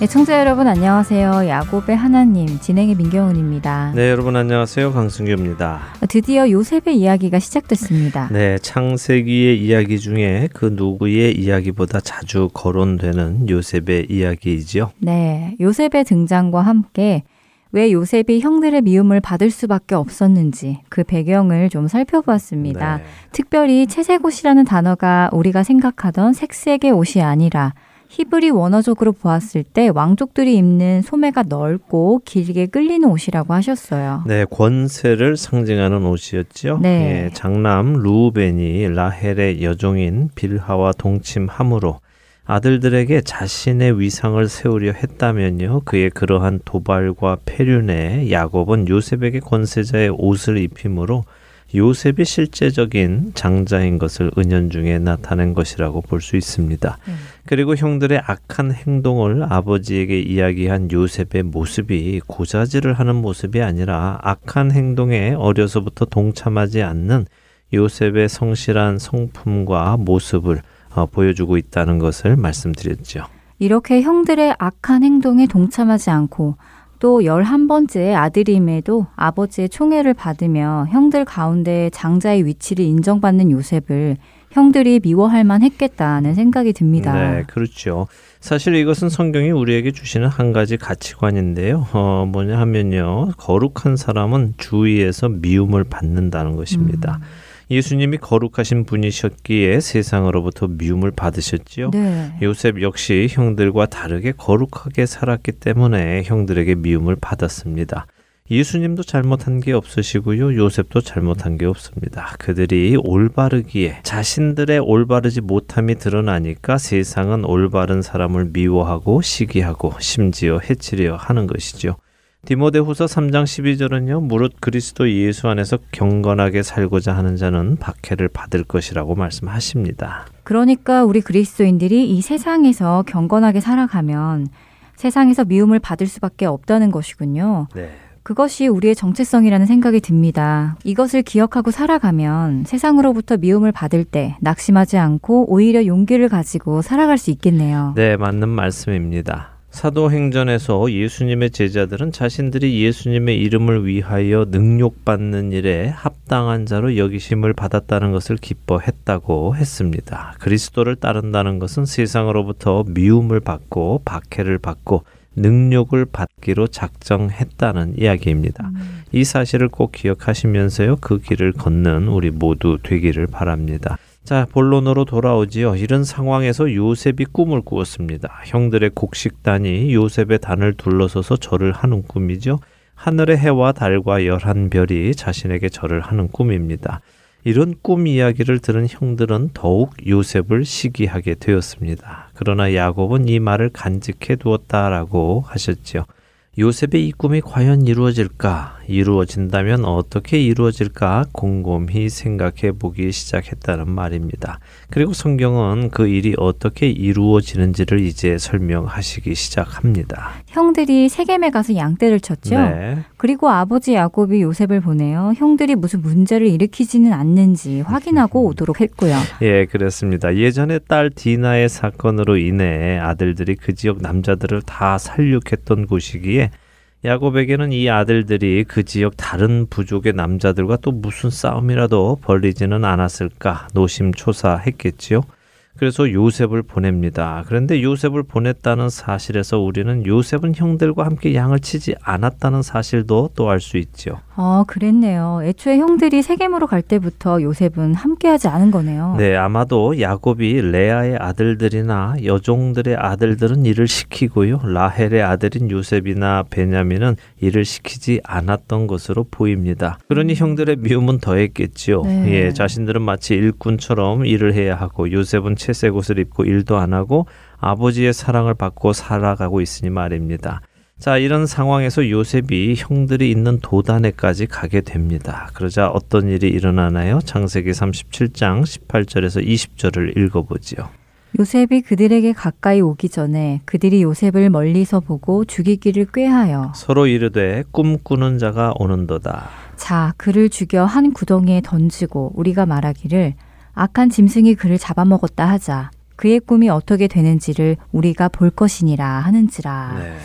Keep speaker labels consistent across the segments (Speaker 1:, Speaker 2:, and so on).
Speaker 1: 네, 청자 여러분 안녕하세요. 야곱의 하나님 진행의 민경훈입니다.
Speaker 2: 네, 여러분 안녕하세요. 강승규입니다.
Speaker 1: 드디어 요셉의 이야기가 시작됐습니다.
Speaker 2: 네, 창세기의 이야기 중에 그 누구의 이야기보다 자주 거론되는 요셉의 이야기이죠.
Speaker 1: 네, 요셉의 등장과 함께 왜 요셉이 형들의 미움을 받을 수밖에 없었는지 그 배경을 좀 살펴보았습니다. 네. 특별히 채색 옷이라는 단어가 우리가 생각하던 색색의 옷이 아니라 히브리 원어적으로 보았을 때 왕족들이 입는 소매가 넓고 길게 끌리는 옷이라고 하셨어요.
Speaker 2: 네, 권세를 상징하는 옷이었죠.
Speaker 1: 네.
Speaker 2: 예, 장남 루벤이 라헬의 여종인 빌하와 동침함으로 아들들에게 자신의 위상을 세우려 했다면요. 그의 그러한 도발과 폐륜에 야곱은 요셉에게 권세자의 옷을 입힘으로 요셉이 실제적인 장자인 것을 은연중에 나타낸 것이라고 볼 수 있습니다. 음. 그리고 형들의 악한 행동을 아버지에게 이야기한 요셉의 모습이 고자질을 하는 모습이 아니라 악한 행동에 어려서부터 동참하지 않는 요셉의 성실한 성품과 모습을 어, 보여주고 있다는 것을 말씀드렸죠.
Speaker 1: 이렇게 형들의 악한 행동에 동참하지 않고 또 열한 번째 아들임에도 아버지의 총애를 받으며 형들 가운데 장자의 위치를 인정받는 요셉을 형들이 미워할 만 했겠다는 생각이 듭니다.
Speaker 2: 네, 그렇죠. 사실 이것은 성경이 우리에게 주시는 한 가지 가치관인데요. 어, 뭐냐 하면요. 거룩한 사람은 주위에서 미움을 받는다는 것입니다. 음. 예수님이 거룩하신 분이셨기에 세상으로부터 미움을 받으셨지요.
Speaker 1: 네.
Speaker 2: 요셉 역시 형들과 다르게 거룩하게 살았기 때문에 형들에게 미움을 받았습니다. 예수님도 잘못한 게 없으시고요. 요셉도 잘못한 게 없습니다. 그들이 올바르기에 자신들의 올바르지 못함이 드러나니까 세상은 올바른 사람을 미워하고 시기하고 심지어 해치려 하는 것이죠. 디모데후서 3장 12절은요. 무릇 그리스도 예수 안에서 경건하게 살고자 하는 자는 박해를 받을 것이라고 말씀하십니다.
Speaker 1: 그러니까 우리 그리스도인들이 이 세상에서 경건하게 살아가면 세상에서 미움을 받을 수밖에 없다는 것이군요.
Speaker 2: 네.
Speaker 1: 그것이 우리의 정체성이라는 생각이 듭니다. 이것을 기억하고 살아가면 세상으로부터 미움을 받을 때 낙심하지 않고 오히려 용기를 가지고 살아갈 수 있겠네요.
Speaker 2: 네, 맞는 말씀입니다. 사도행전에서 예수님의 제자들은 자신들이 예수님의 이름을 위하여 능욕받는 일에 합당한 자로 여기심을 받았다는 것을 기뻐했다고 했습니다. 그리스도를 따른다는 것은 세상으로부터 미움을 받고 박해를 받고 능력을 받기로 작정했다는 이야기입니다. 음. 이 사실을 꼭 기억하시면서요, 그 길을 걷는 우리 모두 되기를 바랍니다. 자, 본론으로 돌아오지요. 이런 상황에서 요셉이 꿈을 꾸었습니다. 형들의 곡식단이 요셉의 단을 둘러서서 절을 하는 꿈이죠. 하늘의 해와 달과 열한 별이 자신에게 절을 하는 꿈입니다. 이런 꿈 이야기를 들은 형들은 더욱 요셉을 시기하게 되었습니다. 그러나 야곱은 이 말을 간직해 두었다라고 하셨지요. 요셉의 이 꿈이 과연 이루어질까? 이루어진다면 어떻게 이루어질까? 곰곰이 생각해 보기 시작했다는 말입니다. 그리고 성경은 그 일이 어떻게 이루어지는지를 이제 설명하시기 시작합니다.
Speaker 1: 형들이 세겜에 가서 양떼를 쳤죠.
Speaker 2: 네.
Speaker 1: 그리고 아버지 야곱이 요셉을 보내요. 형들이 무슨 문제를 일으키지는 않는지 확인하고 오도록 했고요.
Speaker 2: 예, 그렇습니다. 예전에 딸 디나의 사건으로 인해 아들들이 그 지역 남자들을 다 살육했던 곳이기에 야곱에게는 이 아들들이 그 지역 다른 부족의 남자들과 또 무슨 싸움이라도 벌리지는 않았을까 노심초사했겠지요. 그래서 요셉을 보냅니다. 그런데 요셉을 보냈다는 사실에서 우리는 요셉은 형들과 함께 양을 치지 않았다는 사실도 또 알 수 있죠.
Speaker 1: 아, 그랬네요. 애초에 형들이 세겜으로 갈 때부터 요셉은 함께하지 않은 거네요.
Speaker 2: 네, 아마도 야곱이 레아의 아들들이나 여종들의 아들들은 일을 시키고요. 라헬의 아들인 요셉이나 베냐민은 일을 시키지 않았던 것으로 보입니다. 그러니 음. 형들의 미움은 더했겠지요. 네. 예, 자신들은 마치 일꾼처럼 일을 해야 하고 요셉은 채색 옷을 입고 일도 안 하고 아버지의 사랑을 받고 살아가고 있으니 말입니다. 자, 이런 상황에서 요셉이 형들이 있는 도단에까지 가게 됩니다. 그러자 어떤 일이 일어나나요? 창세기 37장 18절에서 20절을 읽어보지요.
Speaker 1: 요셉이 그들에게 가까이 오기 전에 그들이 요셉을 멀리서 보고 죽이기를 꾀하여
Speaker 2: 서로 이르되 꿈꾸는 자가 오는도다.
Speaker 1: 자, 그를 죽여 한 구덩이에 던지고 우리가 말하기를 악한 짐승이 그를 잡아먹었다 하자. 그의 꿈이 어떻게 되는지를 우리가 볼 것이니라 하는지라. 네.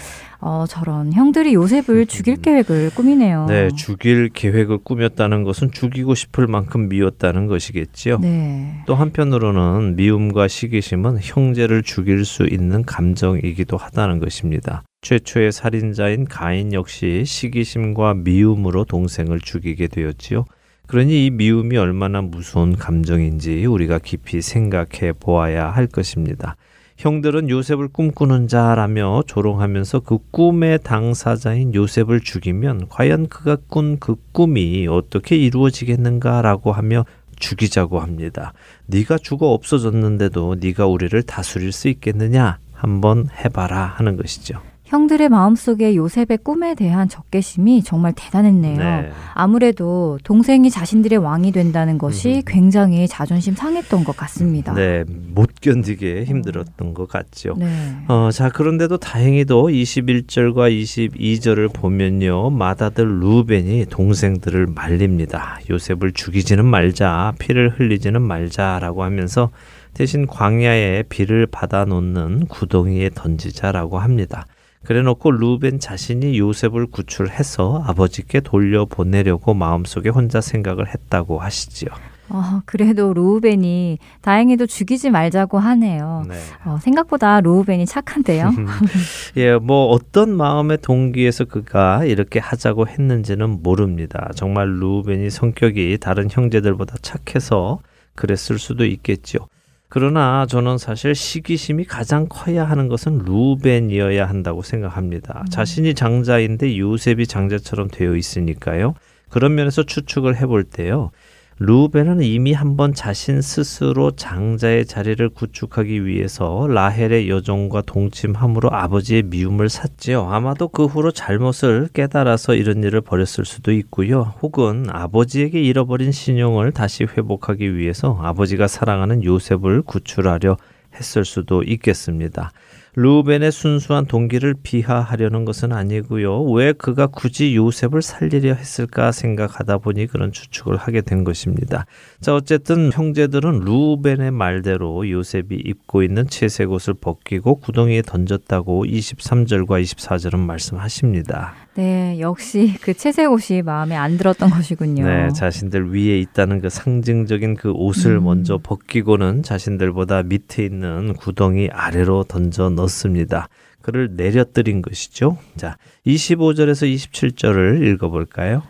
Speaker 1: 어, 저런 형들이 요셉을 죽일 계획을 꾸미네요.
Speaker 2: 네, 죽일 계획을 꾸몄다는 것은 죽이고 싶을 만큼 미웠다는 것이겠지요. 네. 또 한편으로는 미움과 시기심은 형제를 죽일 수 있는 감정이기도 하다는 것입니다. 최초의 살인자인 가인 역시 시기심과 미움으로 동생을 죽이게 되었지요. 그러니 이 미움이 얼마나 무서운 감정인지 우리가 깊이 생각해 보아야 할 것입니다. 형들은 요셉을 꿈꾸는 자라며 조롱하면서 그 꿈의 당사자인 요셉을 죽이면 과연 그가 꾼 그 꿈이 어떻게 이루어지겠는가라고 하며 죽이자고 합니다. 네가 죽어 없어졌는데도 네가 우리를 다스릴 수 있겠느냐? 한번 해봐라 하는 것이죠.
Speaker 1: 형들의 마음속에 요셉의 꿈에 대한 적개심이 정말 대단했네요. 네. 아무래도 동생이 자신들의 왕이 된다는 것이 음. 굉장히 자존심 상했던 것 같습니다.
Speaker 2: 네, 못 견디게 힘들었던 음. 것 같죠. 네. 어, 자, 그런데도 다행히도 21절과 22절을 보면요. 마다들 루벤이 동생들을 말립니다. 요셉을 죽이지는 말자, 피를 흘리지는 말자라고 하면서 대신 광야에 비를 받아 놓는 구덩이에 던지자라고 합니다. 그래놓고 루벤 자신이 요셉을 구출해서 아버지께 돌려보내려고 마음속에 혼자 생각을 했다고 하시지요.
Speaker 1: 어, 그래도 루벤이 다행히도 죽이지 말자고 하네요. 네. 어, 생각보다 루벤이 착한데요.
Speaker 2: 예, 뭐 어떤 마음의 동기에서 그가 이렇게 하자고 했는지는 모릅니다. 정말 루벤이 성격이 다른 형제들보다 착해서 그랬을 수도 있겠죠. 그러나 저는 사실 시기심이 가장 커야 하는 것은 루벤이어야 한다고 생각합니다. 음. 자신이 장자인데 요셉이 장자처럼 되어 있으니까요. 그런 면에서 추측을 해볼 때요. 루벤은 이미 한번 자신 스스로 장자의 자리를 구축하기 위해서 라헬의 여종과 동침함으로 아버지의 미움을 샀지요. 아마도 그 후로 잘못을 깨달아서 이런 일을 벌였을 수도 있고요. 혹은 아버지에게 잃어버린 신용을 다시 회복하기 위해서 아버지가 사랑하는 요셉을 구출하려 했을 수도 있겠습니다. 루벤의 순수한 동기를 비하하려는 것은 아니고요. 왜 그가 굳이 요셉을 살리려 했을까 생각하다 보니 그런 추측을 하게 된 것입니다. 자, 어쨌든 형제들은 루벤의 말대로 요셉이 입고 있는 채색 옷을 벗기고 구덩이에 던졌다고 23절과 24절은 말씀하십니다.
Speaker 1: 네, 역시 그 채색 옷이 마음에 안 들었던 것이군요.
Speaker 2: 네, 자신들 위에 있다는 그 상징적인 그 옷을 음. 먼저 벗기고는 자신들보다 밑에 있는 구덩이 아래로 던져 넣 습니다. 그를 내려뜨린 것이죠. 자, 25절에서 27절을 읽어볼까요?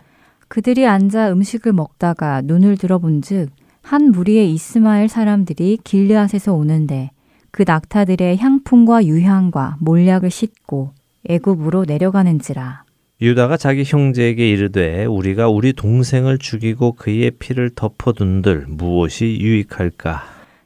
Speaker 1: 그들이 앉아 음식을 먹다가 눈을 들어본즉 한 무리의 이스마엘 사람들이 길르앗에서 오는데 그 낙타들의 향품과 유향과 몰약을 싣고 애굽으로 내려가는지라.
Speaker 2: 유다가 자기 형제에게 이르되 우리가 우리 동생을 죽이고 그의 피를 덮어둔들 무엇이 유익할까?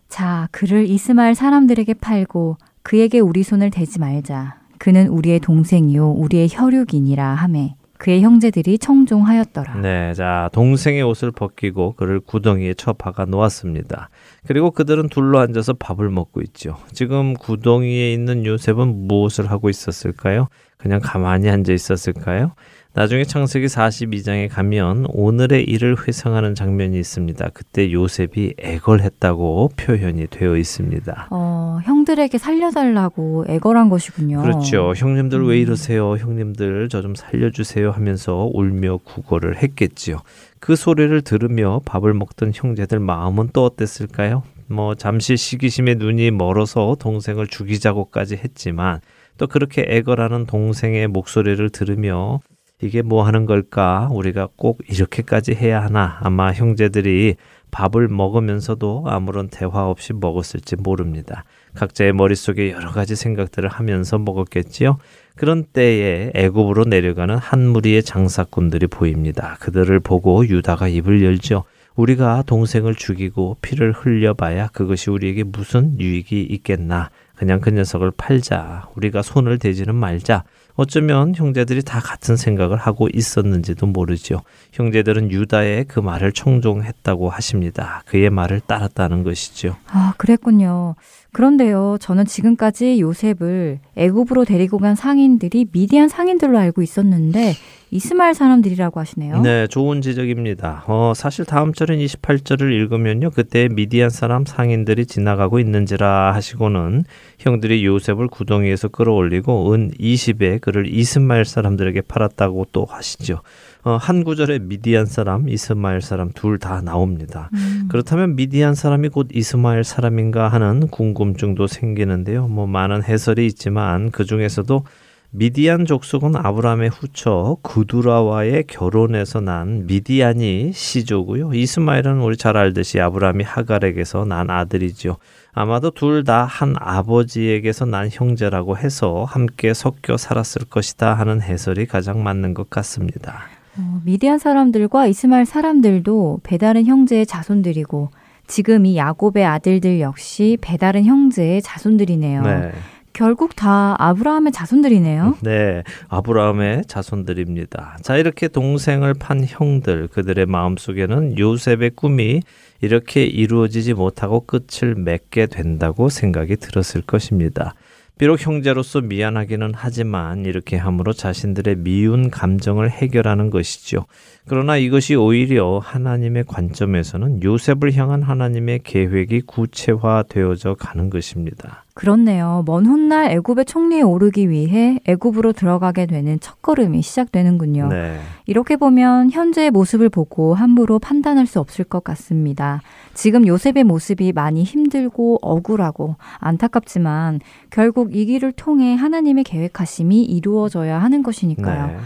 Speaker 1: 자, 그를 이스마엘 사람들에게 팔고 그에게 우리 손을 대지 말자. 그는 우리의 동생이요 우리의 혈육이니라 하매 그의 형제들이 청종하였더라.
Speaker 2: 네, 자 동생의 옷을 벗기고 그를 구덩이에 쳐 박아 놓았습니다. 그리고 그들은 둘러 앉아서 밥을 먹고 있죠. 지금 구덩이에 있는 요셉은 무엇을 하고 있었을까요? 그냥 가만히 앉아 있었을까요? 나중에 창세기 42장에 가면 오늘의 일을 회상하는 장면이 있습니다. 그때 요셉이 애걸했다고 표현이 되어 있습니다.
Speaker 1: 어, 형들에게 살려달라고 애걸한 것이군요.
Speaker 2: 그렇죠. 형님들 왜 음. 이러세요? 형님들 저 좀 살려주세요 하면서 울며 구걸을 했겠지요. 그 소리를 들으며 밥을 먹던 형제들 마음은 또 어땠을까요? 뭐 잠시 시기심에 눈이 멀어서 동생을 죽이자고까지 했지만 또 그렇게 애걸하는 동생의 목소리를 들으며 이게 뭐 하는 걸까? 우리가 꼭 이렇게까지 해야 하나? 아마 형제들이 밥을 먹으면서도 아무런 대화 없이 먹었을지 모릅니다. 각자의 머릿속에 여러 가지 생각들을 하면서 먹었겠지요. 그런 때에 애굽으로 내려가는 한 무리의 장사꾼들이 보입니다. 그들을 보고 유다가 입을 열죠. 우리가 동생을 죽이고 피를 흘려봐야 그것이 우리에게 무슨 유익이 있겠나. 그냥 그 녀석을 팔자. 우리가 손을 대지는 말자. 어쩌면 형제들이 다 같은 생각을 하고 있었는지도 모르지요. 형제들은 유다의 그 말을 청종했다고 하십니다. 그의 말을 따랐다는 것이죠.
Speaker 1: 아, 그랬군요. 그런데요, 저는 지금까지 요셉을 애굽으로 데리고 간 상인들이 미디안 상인들로 알고 있었는데 이스마엘 사람들이라고 하시네요.
Speaker 2: 네, 좋은 지적입니다. 어, 사실 다음 절인 28절을 읽으면요. 그때 미디안 사람 상인들이 지나가고 있는지라 하시고는 형들이 요셉을 구덩이에서 끌어올리고 은 20에 그를 이스마엘 사람들에게 팔았다고 또 하시죠. 어, 한 구절에 미디안 사람, 이스마엘 사람 둘 다 나옵니다. 음. 그렇다면 미디안 사람이 곧 이스마엘 사람인가 하는 궁금증도 생기는데요. 뭐 많은 해설이 있지만 그 중에서도 미디안 족속은 아브라함의 후처 구두라와의 결혼에서 난 미디안이 시조고요. 이스마엘은 우리 잘 알듯이 아브라함이 하갈에게서 난 아들이죠. 아마도 둘 다 한 아버지에게서 난 형제라고 해서 함께 섞여 살았을 것이다 하는 해설이 가장 맞는 것 같습니다.
Speaker 1: 어, 미디안 사람들과 이스마엘 사람들도 배다른 형제의 자손들이고 지금 이 야곱의 아들들 역시 배다른 형제의 자손들이네요. 네. 결국 다 아브라함의 자손들이네요.
Speaker 2: 네, 아브라함의 자손들입니다. 자, 이렇게 동생을 판 형들, 그들의 마음속에는 요셉의 꿈이 이렇게 이루어지지 못하고 끝을 맺게 된다고 생각이 들었을 것입니다. 비록 형제로서 미안하기는 하지만 이렇게 함으로 자신들의 미운 감정을 해결하는 것이죠. 그러나 이것이 오히려 하나님의 관점에서는 요셉을 향한 하나님의 계획이 구체화되어져 가는 것입니다.
Speaker 1: 그렇네요. 먼 훗날 애굽의 총리에 오르기 위해 애굽으로 들어가게 되는 첫걸음이 시작되는군요. 네. 이렇게 보면 현재의 모습을 보고 함부로 판단할 수 없을 것 같습니다. 지금 요셉의 모습이 많이 힘들고 억울하고 안타깝지만 결국 이 길을 통해 하나님의 계획하심이 이루어져야 하는 것이니까요. 네.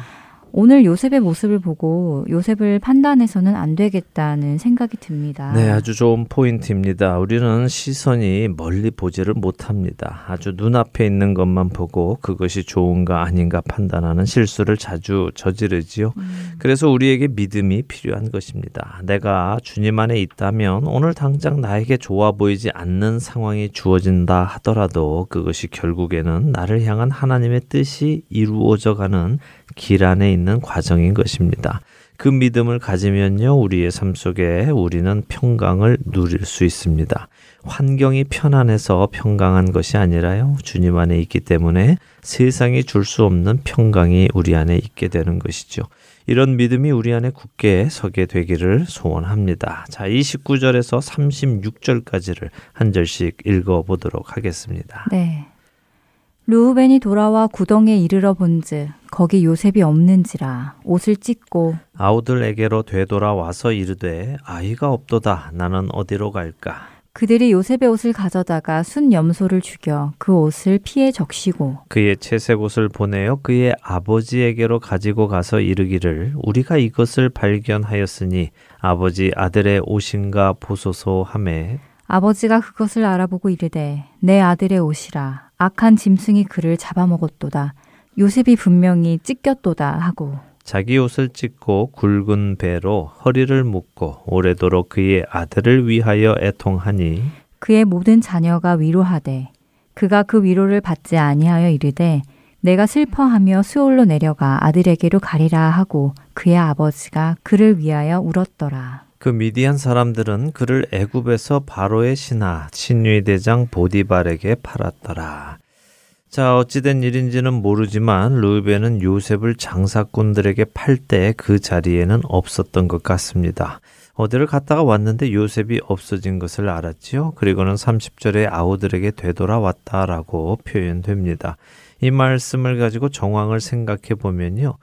Speaker 1: 오늘 요셉의 모습을 보고 요셉을 판단해서는 안 되겠다는 생각이 듭니다.
Speaker 2: 네, 아주 좋은 포인트입니다. 우리는 시선이 멀리 보지를 못합니다. 아주 눈앞에 있는 것만 보고 그것이 좋은가 아닌가 판단하는 실수를 자주 저지르지요. 음. 그래서 우리에게 믿음이 필요한 것입니다. 내가 주님 안에 있다면 오늘 당장 나에게 좋아 보이지 않는 상황이 주어진다 하더라도 그것이 결국에는 나를 향한 하나님의 뜻이 이루어져 가는 길 안에 있는 과정인 것입니다. 그 믿음을 가지면요, 우리의 삶 속에 우리는 평강을 누릴 수 있습니다. 환경이 편안해서 평강한 것이 아니라요, 주님 안에 있기 때문에 세상이 줄 수 없는 평강이 우리 안에 있게 되는 것이죠. 이런 믿음이 우리 안에 굳게 서게 되기를 소원합니다. 자, 29절에서 36절까지를 한 절씩 읽어 보도록 하겠습니다.
Speaker 1: 네. 루우벤이 돌아와 구덩에 이르러 본즉 거기 요셉이 없는지라 옷을 찢고
Speaker 2: 아우들에게로 되돌아와서 이르되 아이가 없도다. 나는 어디로 갈까?
Speaker 1: 그들이 요셉의 옷을 가져다가 순 염소를 죽여 그 옷을 피해 적시고
Speaker 2: 그의 채색 옷을 보내어 그의 아버지에게로 가지고 가서 이르기를 우리가 이것을 발견하였으니 아버지 아들의 옷인가 보소서 하매.
Speaker 1: 아버지가 그것을 알아보고 이르되 내 아들의 옷이라 악한 짐승이 그를 잡아먹었도다. 요셉이 분명히 찢겼도다 하고
Speaker 2: 자기 옷을 찢고 굵은 배로 허리를 묶고 오래도록 그의 아들을 위하여 애통하니
Speaker 1: 그의 모든 자녀가 위로하되 그가 그 위로를 받지 아니하여 이르되 내가 슬퍼하며 수올로 내려가 아들에게로 가리라 하고 그의 아버지가 그를 위하여 울었더라.
Speaker 2: 그 미디안 사람들은 그를 애굽에서 바로의 신하 신위 대장 보디발에게 팔았더라. 자, 어찌된 일인지는 모르지만 루벤은 요셉을 장사꾼들에게 팔 때 그 자리에는 없었던 것 같습니다. 어디를 갔다가 왔는데 요셉이 없어진 것을 알았지요. 그리고는 30절에 아우들에게 되돌아왔다라고 표현됩니다. 이 말씀을 가지고 정황을 생각해 보면요.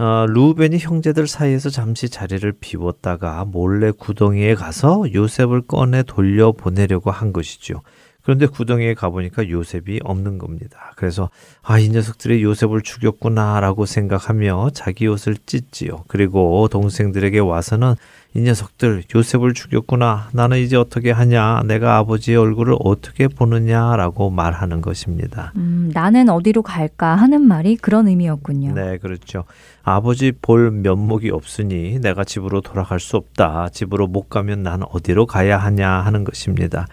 Speaker 2: 어, 루벤이 형제들 사이에서 잠시 자리를 비웠다가 몰래 구덩이에 가서 요셉을 꺼내 돌려 보내려고 한 것이죠. 그런데 구덩이에 가보니까 요셉이 없는 겁니다. 그래서 아, 이 녀석들이 요셉을 죽였구나라고 생각하며 자기 옷을 찢지요. 그리고 동생들에게 와서는 이 녀석들 요셉을 죽였구나. 나는 이제 어떻게 하냐? 내가 아버지의 얼굴을 어떻게 보느냐라고 말하는 것입니다.
Speaker 1: 음, 나는 어디로 갈까 하는 말이 그런 의미였군요.
Speaker 2: 네, 그렇죠. 아버지 볼 면목이 없으니 내가 집으로 돌아갈 수 없다. 집으로 못 가면 난 어디로 가야 하냐 하는 것입니다.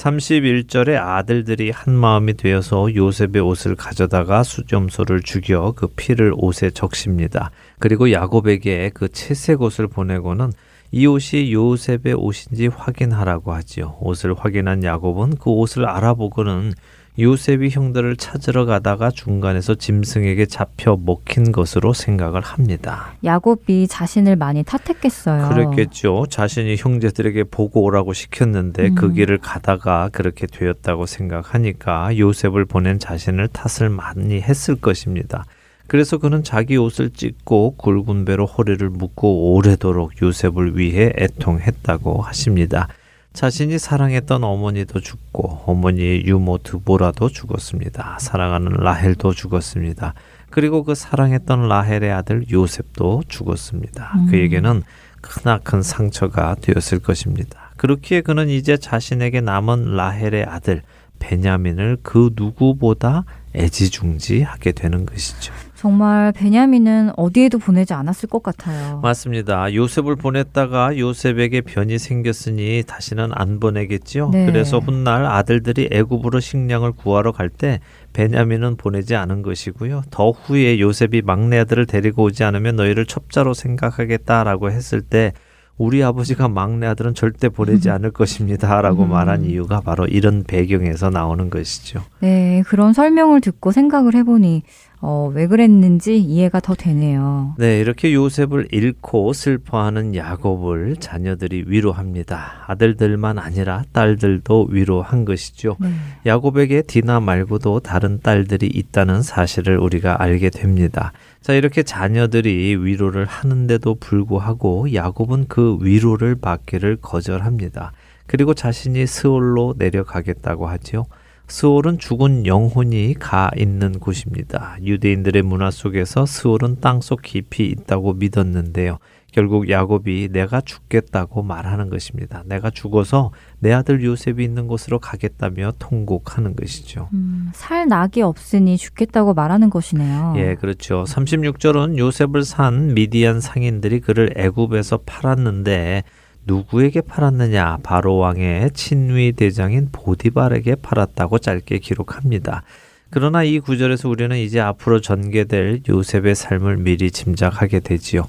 Speaker 2: 31절에 아들들이 한 마음이 되어서 요셉의 옷을 가져다가 수점소를 죽여 그 피를 옷에 적십니다. 그리고 야곱에게 그 채색 옷을 보내고는 이 옷이 요셉의 옷인지 확인하라고 하지요. 옷을 확인한 야곱은 그 옷을 알아보고는 요셉이 형들을 찾으러 가다가 중간에서 짐승에게 잡혀 먹힌 것으로 생각을 합니다.
Speaker 1: 야곱이 자신을 많이 탓했겠어요.
Speaker 2: 그랬겠죠. 자신이 형제들에게 보고 오라고 시켰는데 음. 그 길을 가다가 그렇게 되었다고 생각하니까 요셉을 보낸 자신을 탓을 많이 했을 것입니다. 그래서 그는 자기 옷을 찢고 굵은 배로 허리를 묶고 오래도록 요셉을 위해 애통했다고 하십니다. 자신이 사랑했던 어머니도 죽고 어머니의 유모 드보라도 죽었습니다. 사랑하는 라헬도 죽었습니다. 그리고 그 사랑했던 라헬의 아들 요셉도 죽었습니다. 음. 그에게는 크나큰 상처가 되었을 것입니다. 그렇기에 그는 이제 자신에게 남은 라헬의 아들 베냐민을 그 누구보다 애지중지하게 되는 것이죠.
Speaker 1: 정말 베냐민은 어디에도 보내지 않았을 것 같아요.
Speaker 2: 맞습니다. 요셉을 보냈다가 요셉에게 변이 생겼으니 다시는 안 보내겠지요. 네. 그래서 훗날 아들들이 애굽으로 식량을 구하러 갈 때 베냐민은 보내지 않은 것이고요. 더 후에 요셉이 막내 아들을 데리고 오지 않으면 너희를 첩자로 생각하겠다라고 했을 때 우리 아버지가 막내 아들은 절대 보내지 않을 것입니다라고 음. 말한 이유가 바로 이런 배경에서 나오는 것이죠.
Speaker 1: 네, 그런 설명을 듣고 생각을 해보니 어, 왜 그랬는지 이해가 더 되네요.
Speaker 2: 네, 이렇게 요셉을 잃고 슬퍼하는 야곱을 자녀들이 위로합니다. 아들들만 아니라 딸들도 위로한 것이죠. 네. 야곱에게 디나 말고도 다른 딸들이 있다는 사실을 우리가 알게 됩니다. 자, 이렇게 자녀들이 위로를 하는데도 불구하고 야곱은 그 위로를 받기를 거절합니다. 그리고 자신이 스올로 내려가겠다고 하지요. 스올은 죽은 영혼이 가 있는 곳입니다. 유대인들의 문화 속에서 스올은 땅속 깊이 있다고 믿었는데요. 결국 야곱이 내가 죽겠다고 말하는 것입니다. 내가 죽어서 내 아들 요셉이 있는 곳으로 가겠다며 통곡하는 것이죠.
Speaker 1: 음, 살 낙이 없으니 죽겠다고 말하는 것이네요.
Speaker 2: 예, 그렇죠. 36절은 요셉을 산 미디안 상인들이 그를 애굽에서 팔았는데 누구에게 팔았느냐? 바로 왕의 친위 대장인 보디발에게 팔았다고 짧게 기록합니다. 그러나 이 구절에서 우리는 이제 앞으로 전개될 요셉의 삶을 미리 짐작하게 되지요.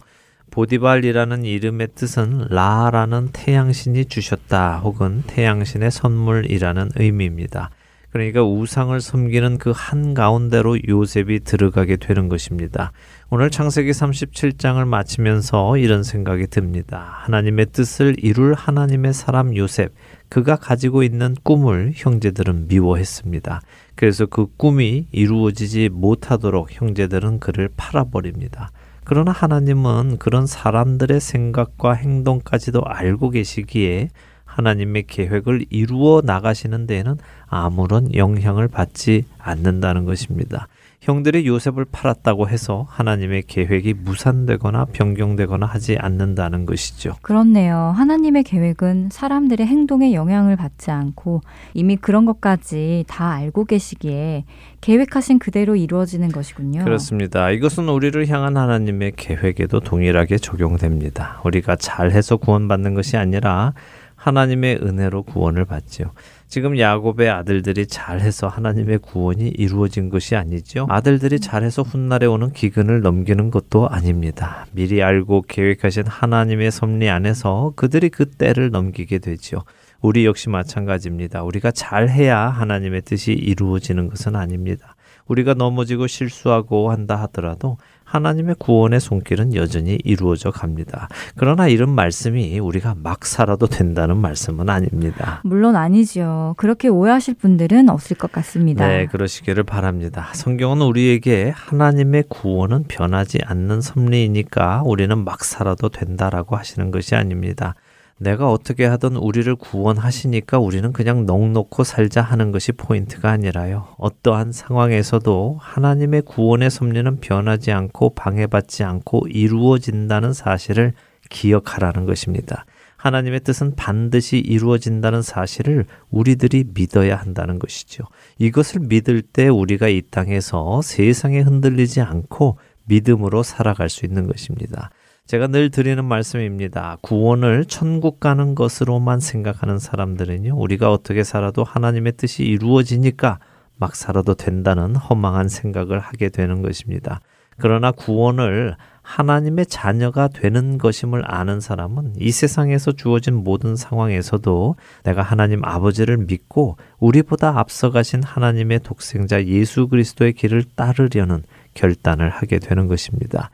Speaker 2: 보디발이라는 이름의 뜻은 라라는 태양신이 주셨다 혹은 태양신의 선물이라는 의미입니다. 그러니까 우상을 섬기는 그 한가운데로 요셉이 들어가게 되는 것입니다. 오늘 창세기 37장을 마치면서 이런 생각이 듭니다. 하나님의 뜻을 이룰 하나님의 사람 요셉, 그가 가지고 있는 꿈을 형제들은 미워했습니다. 그래서 그 꿈이 이루어지지 못하도록 형제들은 그를 팔아버립니다. 그러나 하나님은 그런 사람들의 생각과 행동까지도 알고 계시기에 하나님의 계획을 이루어 나가시는 데에는 아무런 영향을 받지 않는다는 것입니다. 형들이 요셉을 팔았다고 해서 하나님의 계획이 무산되거나 변경되거나 하지 않는다는 것이죠.
Speaker 1: 그렇네요. 하나님의 계획은 사람들의 행동에 영향을 받지 않고 이미 그런 것까지 다 알고 계시기에 계획하신 그대로 이루어지는 것이군요.
Speaker 2: 그렇습니다. 이것은 우리를 향한 하나님의 계획에도 동일하게 적용됩니다. 우리가 잘해서 구원받는 것이 아니라 하나님의 은혜로 구원을 받지요. 지금 야곱의 아들들이 잘해서 하나님의 구원이 이루어진 것이 아니죠. 아들들이 잘해서 훗날에 오는 기근을 넘기는 것도 아닙니다. 미리 알고 계획하신 하나님의 섭리 안에서 그들이 그 때를 넘기게 되지요. 우리 역시 마찬가지입니다. 우리가 잘해야 하나님의 뜻이 이루어지는 것은 아닙니다. 우리가 넘어지고 실수하고 한다 하더라도 하나님의 구원의 손길은 여전히 이루어져 갑니다. 그러나 이런 말씀이 우리가 막 살아도 된다는 말씀은 아닙니다.
Speaker 1: 물론 아니죠. 그렇게 오해하실 분들은 없을 것 같습니다.
Speaker 2: 네, 그러시기를 바랍니다. 성경은 우리에게 하나님의 구원은 변하지 않는 섭리이니까 우리는 막 살아도 된다라고 하시는 것이 아닙니다. 내가 어떻게 하든 우리를 구원하시니까 우리는 그냥 넉넉고 살자 하는 것이 포인트가 아니라요. 어떠한 상황에서도 하나님의 구원의 섭리는 변하지 않고 방해받지 않고 이루어진다는 사실을 기억하라는 것입니다. 하나님의 뜻은 반드시 이루어진다는 사실을 우리들이 믿어야 한다는 것이죠. 이것을 믿을 때 우리가 이 땅에서 세상에 흔들리지 않고 믿음으로 살아갈 수 있는 것입니다. 제가 늘 드리는 말씀입니다. 구원을 천국 가는 것으로만 생각하는 사람들은요, 우리가 어떻게 살아도 하나님의 뜻이 이루어지니까 막 살아도 된다는 허망한 생각을 하게 되는 것입니다. 그러나 구원을 하나님의 자녀가 되는 것임을 아는 사람은 이 세상에서 주어진 모든 상황에서도 내가 하나님 아버지를 믿고 우리보다 앞서가신 하나님의 독생자 예수 그리스도의 길을 따르려는 결단을 하게 되는 것입니다.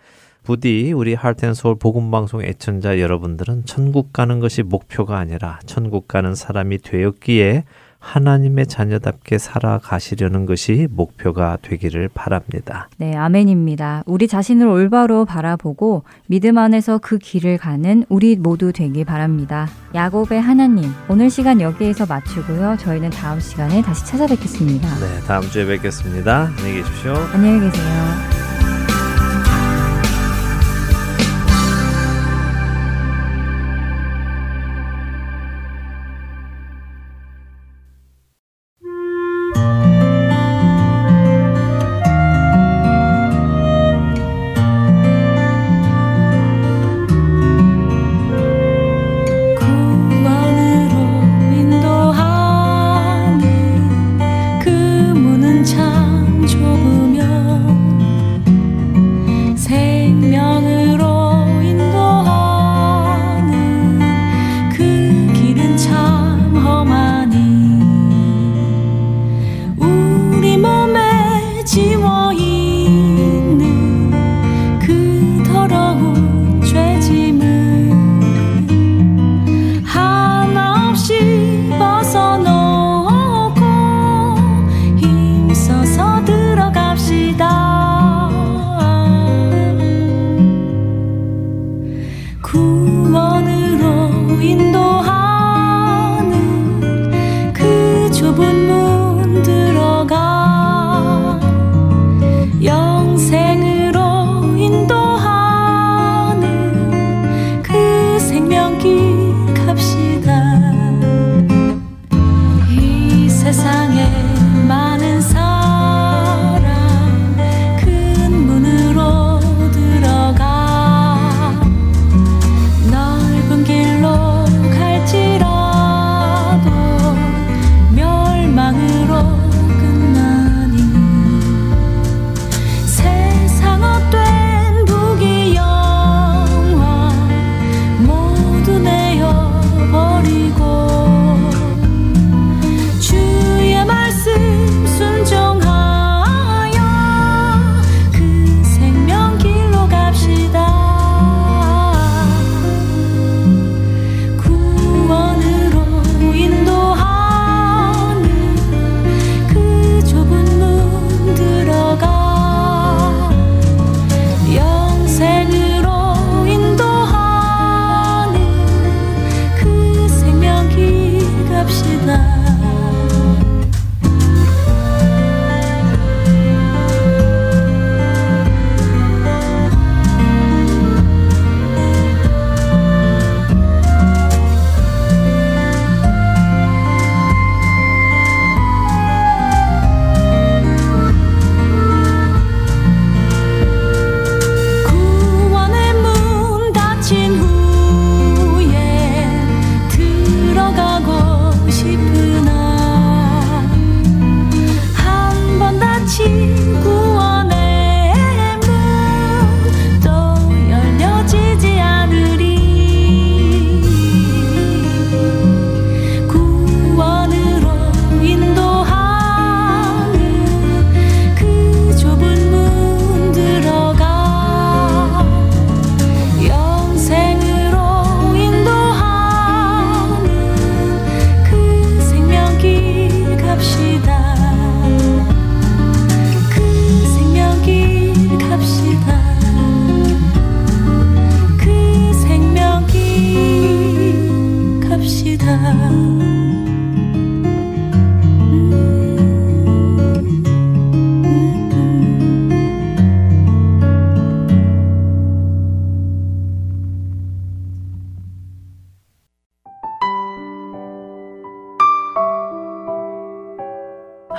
Speaker 2: 부디 우리 할텐서울 복음방송 애청자 여러분들은 천국 가는 것이 목표가 아니라 천국 가는 사람이 되었기에 하나님의 자녀답게 살아가시려는 것이 목표가 되기를 바랍니다.
Speaker 1: 네, 아멘입니다. 우리 자신을 올바로 바라보고 믿음 안에서 그 길을 가는 우리 모두 되기 바랍니다. 야곱의 하나님, 오늘 시간 여기에서 마치고요. 저희는 다음 시간에 다시 찾아뵙겠습니다.
Speaker 2: 네, 다음 주에 뵙겠습니다. 안녕히 계십시오.
Speaker 1: 안녕히 계세요.
Speaker 3: çabucak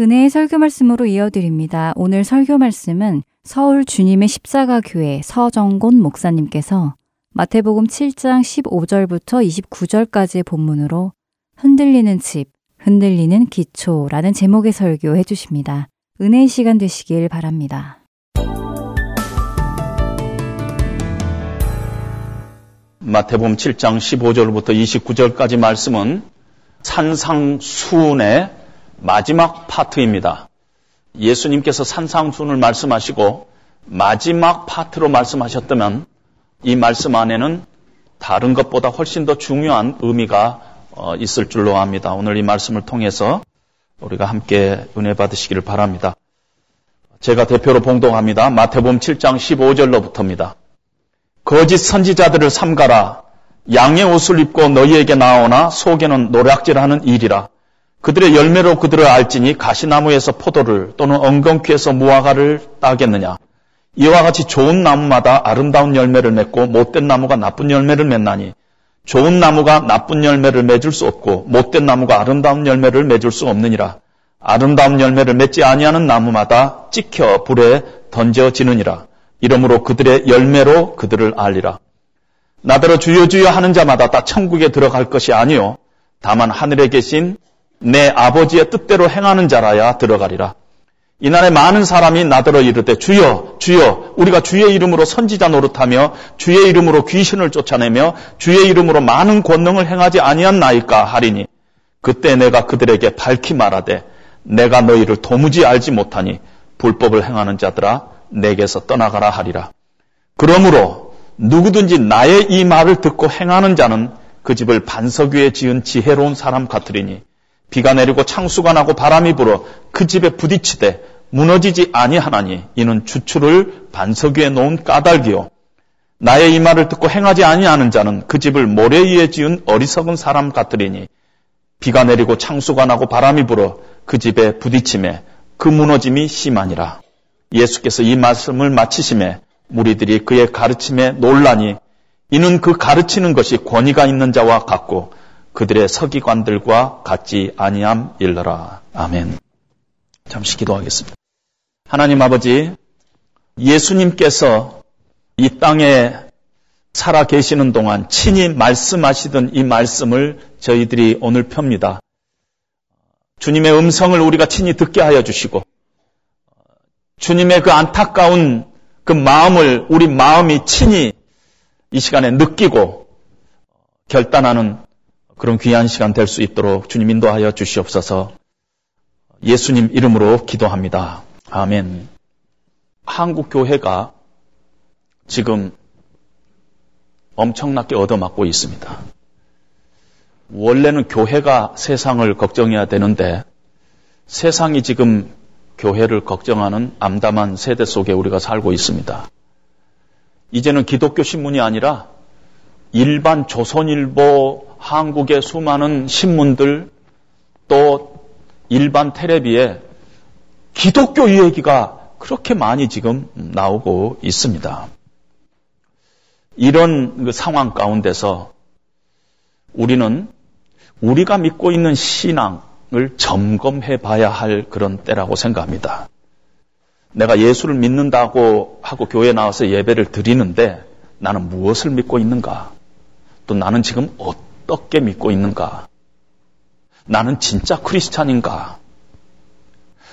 Speaker 1: 은혜의 설교 말씀으로 이어드립니다. 오늘 설교 말씀은 서울 주님의 십자가 교회 서정곤 목사님께서 마태복음 7장 15절부터 29절까지의 본문으로 흔들리는 집, 흔들리는 기초라는 제목의 설교 해 주십니다. 은혜의 시간 되시길 바랍니다.
Speaker 4: 마태복음 7장 15절부터 29절까지 말씀은 산상수훈의 마지막 파트입니다. 예수님께서 산상순을 말씀하시고 마지막 파트로 말씀하셨다면 이 말씀 안에는 다른 것보다 훨씬 더 중요한 의미가 어, 있을 줄로 압니다. 오늘 이 말씀을 통해서 우리가 함께 은혜 받으시기를 바랍니다. 제가 대표로 봉동합니다. 마태복음 7장 15절로부터입니다. 거짓 선지자들을 삼가라. 양의 옷을 입고 너희에게 나오나 속에는 노략질하는 일이라. 그들의 열매로 그들을 알지니 가시나무에서 포도를 또는 엉겅퀴에서 무화과를 따겠느냐. 이와 같이 좋은 나무마다 아름다운 열매를 맺고 못된 나무가 나쁜 열매를 맺나니 좋은 나무가 나쁜 열매를 맺을 수 없고 못된 나무가 아름다운 열매를 맺을 수 없느니라. 아름다운 열매를 맺지 아니하는 나무마다 찍혀 불에 던져지느니라. 이러므로 그들의 열매로 그들을 알리라. 나더러 주여 주여 하는 자마다 다 천국에 들어갈 것이 아니요 다만 하늘에 계신 내 아버지의 뜻대로 행하는 자라야 들어가리라. 이날에 많은 사람이 나더러 이르되 주여 주여 우리가 주의 이름으로 선지자 노릇하며 주의 이름으로 귀신을 쫓아내며 주의 이름으로 많은 권능을 행하지 아니한나이까 하리니 그때 내가 그들에게 밝히 말하되 내가 너희를 도무지 알지 못하니 불법을 행하는 자들아 내게서 떠나가라 하리라. 그러므로 누구든지 나의 이 말을 듣고 행하는 자는 그 집을 반석 위에 지은 지혜로운 사람 같으리니 비가 내리고 창수가 나고 바람이 불어 그 집에 부딪히되 무너지지 아니하나니 이는 주추를 반석 위에 놓은 까닭이요 나의 이 말을 듣고 행하지 아니하는 자는 그 집을 모래 위에 지은 어리석은 사람 같으리니 비가 내리고 창수가 나고 바람이 불어 그 집에 부딪힘에 그 무너짐이 심하니라. 예수께서 이 말씀을 마치심에 무리들이 그의 가르침에 놀라니 이는 그 가르치는 것이 권위가 있는 자와 같고 그들의 서기관들과 같지 아니함 일러라. 아멘. 잠시 기도하겠습니다. 하나님 아버지, 예수님께서 이 땅에 살아 계시는 동안 친히 말씀하시던 이 말씀을 저희들이 오늘 펴니다. 주님의 음성을 우리가 친히 듣게 하여 주시고, 주님의 그 안타까운 그 마음을 우리 마음이 친히 이 시간에 느끼고 결단하는 그런 귀한 시간 될 수 있도록 주님 인도하여 주시옵소서 예수님 이름으로 기도합니다. 아멘. 한국 교회가 지금 엄청나게 얻어맞고 있습니다. 원래는 교회가 세상을 걱정해야 되는데 세상이 지금 교회를 걱정하는 암담한 세대 속에 우리가 살고 있습니다. 이제는 기독교 신문이 아니라 일반 조선일보 한국의 수많은 신문들 또 일반 테레비에 기독교 이야기가 그렇게 많이 지금 나오고 있습니다. 이런 그 상황 가운데서 우리는 우리가 믿고 있는 신앙을 점검해 봐야 할 그런 때라고 생각합니다. 내가 예수를 믿는다고 하고 교회 나와서 예배를 드리는데 나는 무엇을 믿고 있는가? 또 나는 지금 어떻게 믿고 있는가? 나는 진짜 크리스찬인가?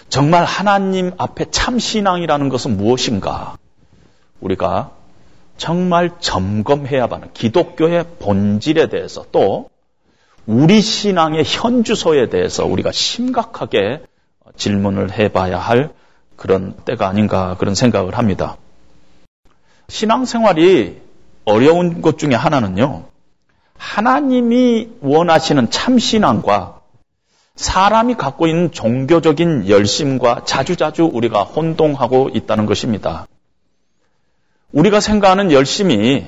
Speaker 4: 정말 하나님 앞에 참 신앙이라는 것은 무엇인가? 우리가 정말 점검해야 하는 기독교의 본질에 대해서 또 우리 신앙의 현주소에 대해서 우리가 심각하게 질문을 해봐야 할 그런 때가 아닌가 그런 생각을 합니다. 신앙생활이 어려운 것 중에 하나는요. 하나님이 원하시는 참신앙과 사람이 갖고 있는 종교적인 열심과 자주자주 우리가 혼동하고 있다는 것입니다. 우리가 생각하는 열심이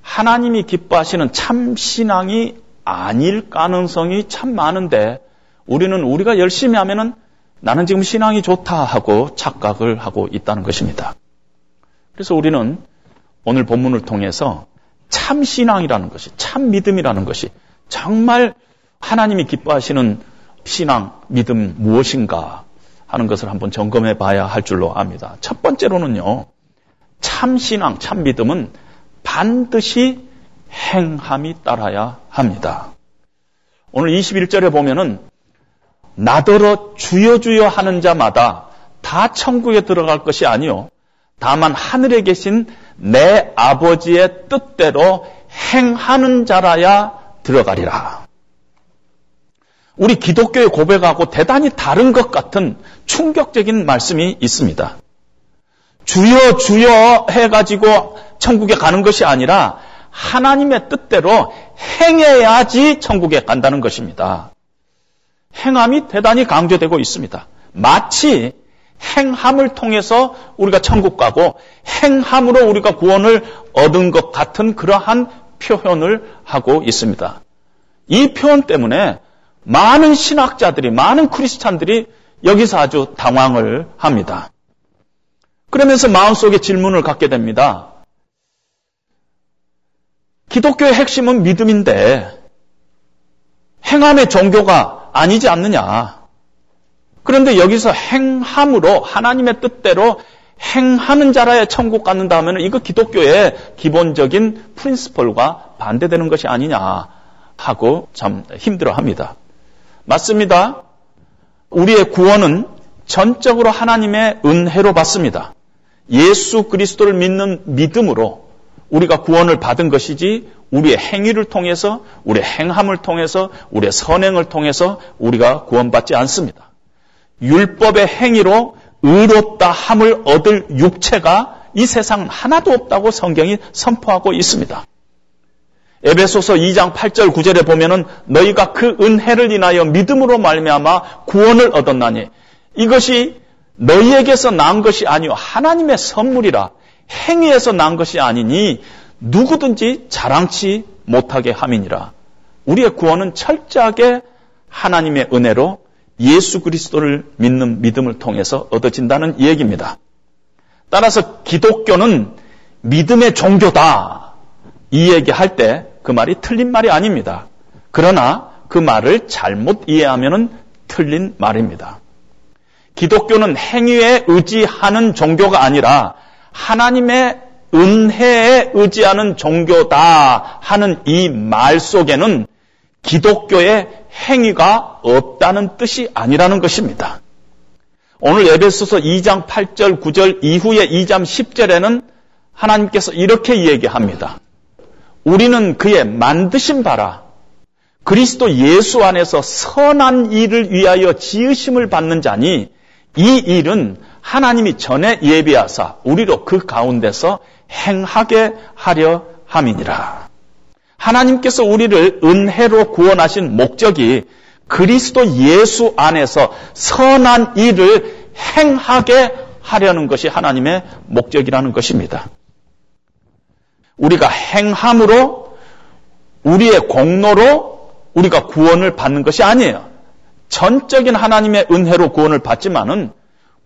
Speaker 4: 하나님이 기뻐하시는 참신앙이 아닐 가능성이 참 많은데 우리는 우리가 열심히 하면은 나는 지금 신앙이 좋다 하고 착각을 하고 있다는 것입니다. 그래서 우리는 오늘 본문을 통해서 참 신앙이라는 것이, 참 믿음이라는 것이 정말 하나님이 기뻐하시는 신앙, 믿음 무엇인가 하는 것을 한번 점검해 봐야 할 줄로 압니다. 첫 번째로는요, 참 신앙, 참 믿음은 반드시 행함이 따라야 합니다. 오늘 21절에 보면은 나더러 주여 주여 하는 자마다 다 천국에 들어갈 것이 아니요 다만 하늘에 계신 내 아버지의 뜻대로 행하는 자라야 들어가리라. 우리 기독교의 고백하고 대단히 다른 것 같은 충격적인 말씀이 있습니다. 주여 주여 해가지고 천국에 가는 것이 아니라 하나님의 뜻대로 행해야지 천국에 간다는 것입니다. 행함이 대단히 강조되고 있습니다. 마치 행함을 통해서 우리가 천국 가고 행함으로 우리가 구원을 얻은 것 같은 그러한 표현을 하고 있습니다. 이 표현 때문에 많은 신학자들이, 많은 크리스찬들이 여기서 아주 당황을 합니다. 그러면서 마음속에 질문을 갖게 됩니다. 기독교의 핵심은 믿음인데 행함의 종교가 아니지 않느냐. 그런데 여기서 행함으로 하나님의 뜻대로 행하는 자라야 천국 갖는다 하면 이거 기독교의 기본적인 프린스플과 반대되는 것이 아니냐 하고 참 힘들어 합니다. 맞습니다. 우리의 구원은 전적으로 하나님의 은혜로 받습니다. 예수 그리스도를 믿는 믿음으로 우리가 구원을 받은 것이지 우리의 행위를 통해서 우리의 행함을 통해서 우리의 선행을 통해서 우리가 구원받지 않습니다. 율법의 행위로 의롭다 함을 얻을 육체가 이 세상 하나도 없다고 성경이 선포하고 있습니다. 에베소서 2장 8절 9절에 보면은 너희가 그 은혜를 인하여 믿음으로 말미암아 구원을 얻었나니 이것이 너희에게서 난 것이 아니요 하나님의 선물이라 행위에서 난 것이 아니니 누구든지 자랑치 못하게 함이니라. 우리의 구원은 철저하게 하나님의 은혜로 예수 그리스도를 믿는 믿음을 통해서 얻어진다는 얘기입니다. 따라서 기독교는 믿음의 종교다. 이 얘기할 때 그 말이 틀린 말이 아닙니다. 그러나 그 말을 잘못 이해하면 틀린 말입니다. 기독교는 행위에 의지하는 종교가 아니라 하나님의 은혜에 의지하는 종교다 하는 이 말 속에는 기독교의 행위가 없다는 뜻이 아니라는 것입니다. 오늘 에베소서 2장 8절 9절 이후에 2장 10절에는 하나님께서 이렇게 얘기합니다. 우리는 그의 만드신 바라 그리스도 예수 안에서 선한 일을 위하여 지으심을 받는 자니 이 일은 하나님이 전에 예비하사 우리로 그 가운데서 행하게 하려 함이니라. 하나님께서 우리를 은혜로 구원하신 목적이 그리스도 예수 안에서 선한 일을 행하게 하려는 것이 하나님의 목적이라는 것입니다. 우리가 행함으로 우리의 공로로 우리가 구원을 받는 것이 아니에요. 전적인 하나님의 은혜로 구원을 받지만은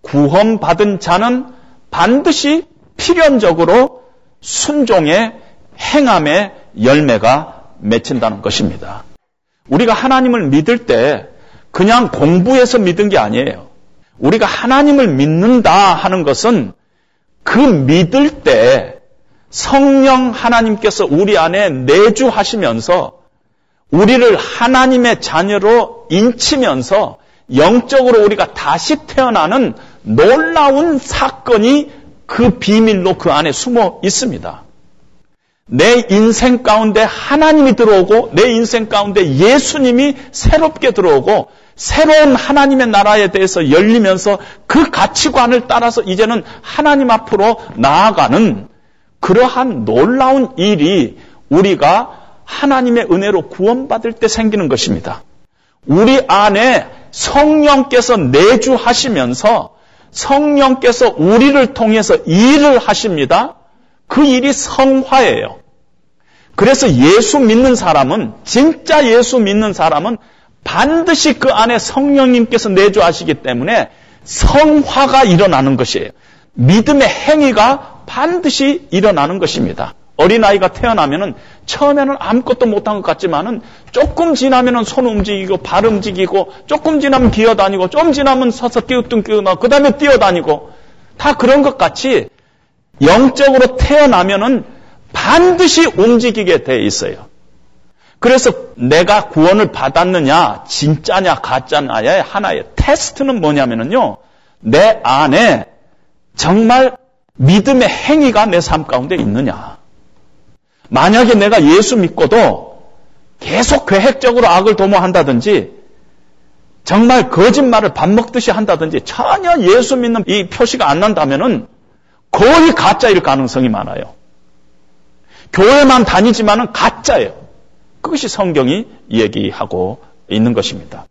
Speaker 4: 구원받은 자는 반드시 필연적으로 순종의 행함의 열매가 맺힌다는 것입니다. 우리가 하나님을 믿을 때 그냥 공부해서 믿은 게 아니에요. 우리가 하나님을 믿는다 하는 것은 그 믿을 때 성령 하나님께서 우리 안에 내주하시면서 우리를 하나님의 자녀로 인치면서 영적으로 우리가 다시 태어나는 놀라운 사건이 그 비밀로 그 안에 숨어 있습니다. 내 인생 가운데 하나님이 들어오고 내 인생 가운데 예수님이 새롭게 들어오고 새로운 하나님의 나라에 대해서 열리면서 그 가치관을 따라서 이제는 하나님 앞으로 나아가는 그러한 놀라운 일이 우리가 하나님의 은혜로 구원받을 때 생기는 것입니다. 우리 안에 성령께서 내주하시면서 성령께서 우리를 통해서 일을 하십니다. 그 일이 성화예요. 그래서 예수 믿는 사람은, 진짜 예수 믿는 사람은 반드시 그 안에 성령님께서 내주하시기 때문에 성화가 일어나는 것이에요. 믿음의 행위가 반드시 일어나는 것입니다. 어린아이가 태어나면은 처음에는 아무것도 못한 것 같지만은 조금 지나면은 손 움직이고 발 움직이고 조금 지나면 기어다니고 좀 지나면 서서 띄우뚱띄우나 그 다음에 뛰어다니고 다 그런 것 같이 영적으로 태어나면은 반드시 움직이게 돼 있어요. 그래서 내가 구원을 받았느냐, 진짜냐, 가짜냐의 하나의 테스트는 뭐냐면요. 내 안에 정말 믿음의 행위가 내 삶 가운데 있느냐. 만약에 내가 예수 믿고도 계속 계획적으로 악을 도모한다든지 정말 거짓말을 밥 먹듯이 한다든지 전혀 예수 믿는 이 표시가 안 난다면은 거의 가짜일 가능성이 많아요. 교회만 다니지만은 가짜예요. 그것이 성경이 얘기하고 있는 것입니다.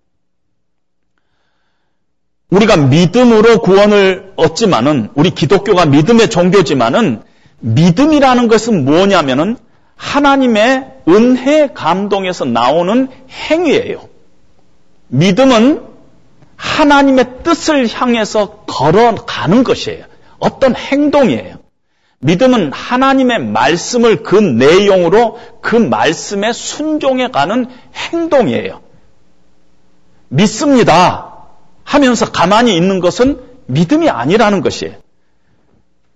Speaker 4: 우리가 믿음으로 구원을 얻지만은 우리 기독교가 믿음의 종교지만은 믿음이라는 것은 뭐냐면은 하나님의 은혜 감동에서 나오는 행위예요. 믿음은 하나님의 뜻을 향해서 걸어가는 것이에요. 어떤 행동이에요. 믿음은 하나님의 말씀을 그 내용으로 그 말씀에 순종해 가는 행동이에요. 믿습니다 하면서 가만히 있는 것은 믿음이 아니라는 것이에요.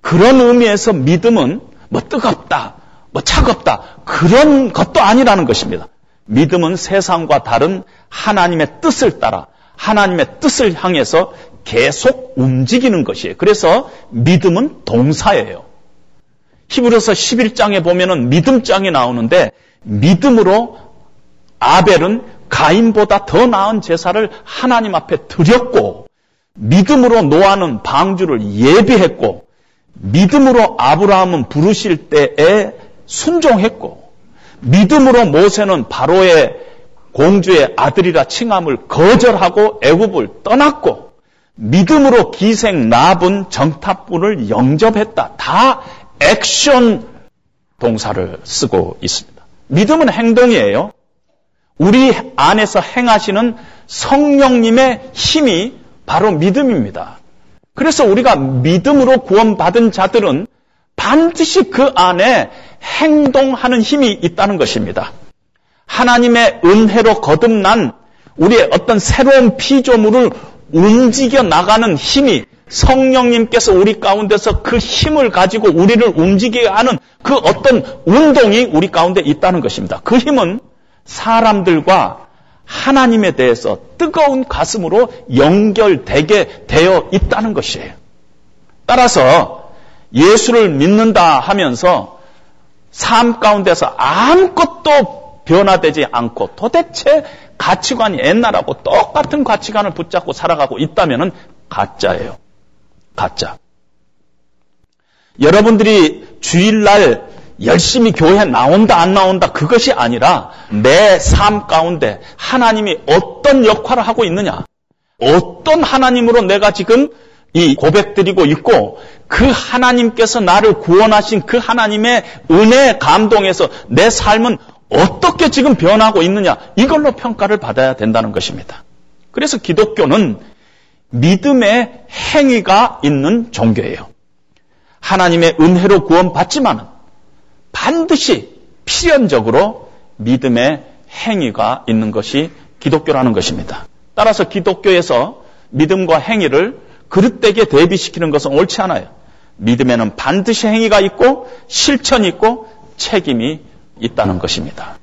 Speaker 4: 그런 의미에서 믿음은 뭐 뜨겁다, 뭐 차갑다, 그런 것도 아니라는 것입니다. 믿음은 세상과 다른 하나님의 뜻을 따라 하나님의 뜻을 향해서 계속 움직이는 것이에요. 그래서 믿음은 동사예요. 히브리서 11장에 보면은 믿음장이 나오는데 믿음으로 아벨은 가인보다 더 나은 제사를 하나님 앞에 드렸고 믿음으로 노아는 방주를 예비했고 믿음으로 아브라함은 부르실 때에 순종했고 믿음으로 모세는 바로의 공주의 아들이라 칭함을 거절하고 애굽을 떠났고 믿음으로 기생 나분 정탑분을 영접했다. 다 액션 동사를 쓰고 있습니다. 믿음은 행동이에요. 우리 안에서 행하시는 성령님의 힘이 바로 믿음입니다. 그래서 우리가 믿음으로 구원받은 자들은 반드시 그 안에 행동하는 힘이 있다는 것입니다. 하나님의 은혜로 거듭난 우리의 어떤 새로운 피조물을 움직여 나가는 힘이 성령님께서 우리 가운데서 그 힘을 가지고 우리를 움직이게 하는 그 어떤 운동이 우리 가운데 있다는 것입니다. 그 힘은 사람들과 하나님에 대해서 뜨거운 가슴으로 연결되게 되어 있다는 것이에요. 따라서 예수를 믿는다 하면서 삶 가운데서 아무것도 변화되지 않고 도대체 가치관이 옛날하고 똑같은 가치관을 붙잡고 살아가고 있다면 가짜예요. 가짜. 여러분들이 주일날 열심히 교회 나온다 안 나온다 그것이 아니라 내 삶 가운데 하나님이 어떤 역할을 하고 있느냐 어떤 하나님으로 내가 지금 이 고백드리고 있고 그 하나님께서 나를 구원하신 그 하나님의 은혜 감동에서 내 삶은 어떻게 지금 변하고 있느냐 이걸로 평가를 받아야 된다는 것입니다. 그래서 기독교는 믿음의 행위가 있는 종교예요. 하나님의 은혜로 구원받지만 반드시 필연적으로 믿음의 행위가 있는 것이 기독교라는 것입니다. 따라서 기독교에서 믿음과 행위를 그릇되게 대비시키는 것은 옳지 않아요. 믿음에는 반드시 행위가 있고 실천이 있고 책임이 있다는 것입니다.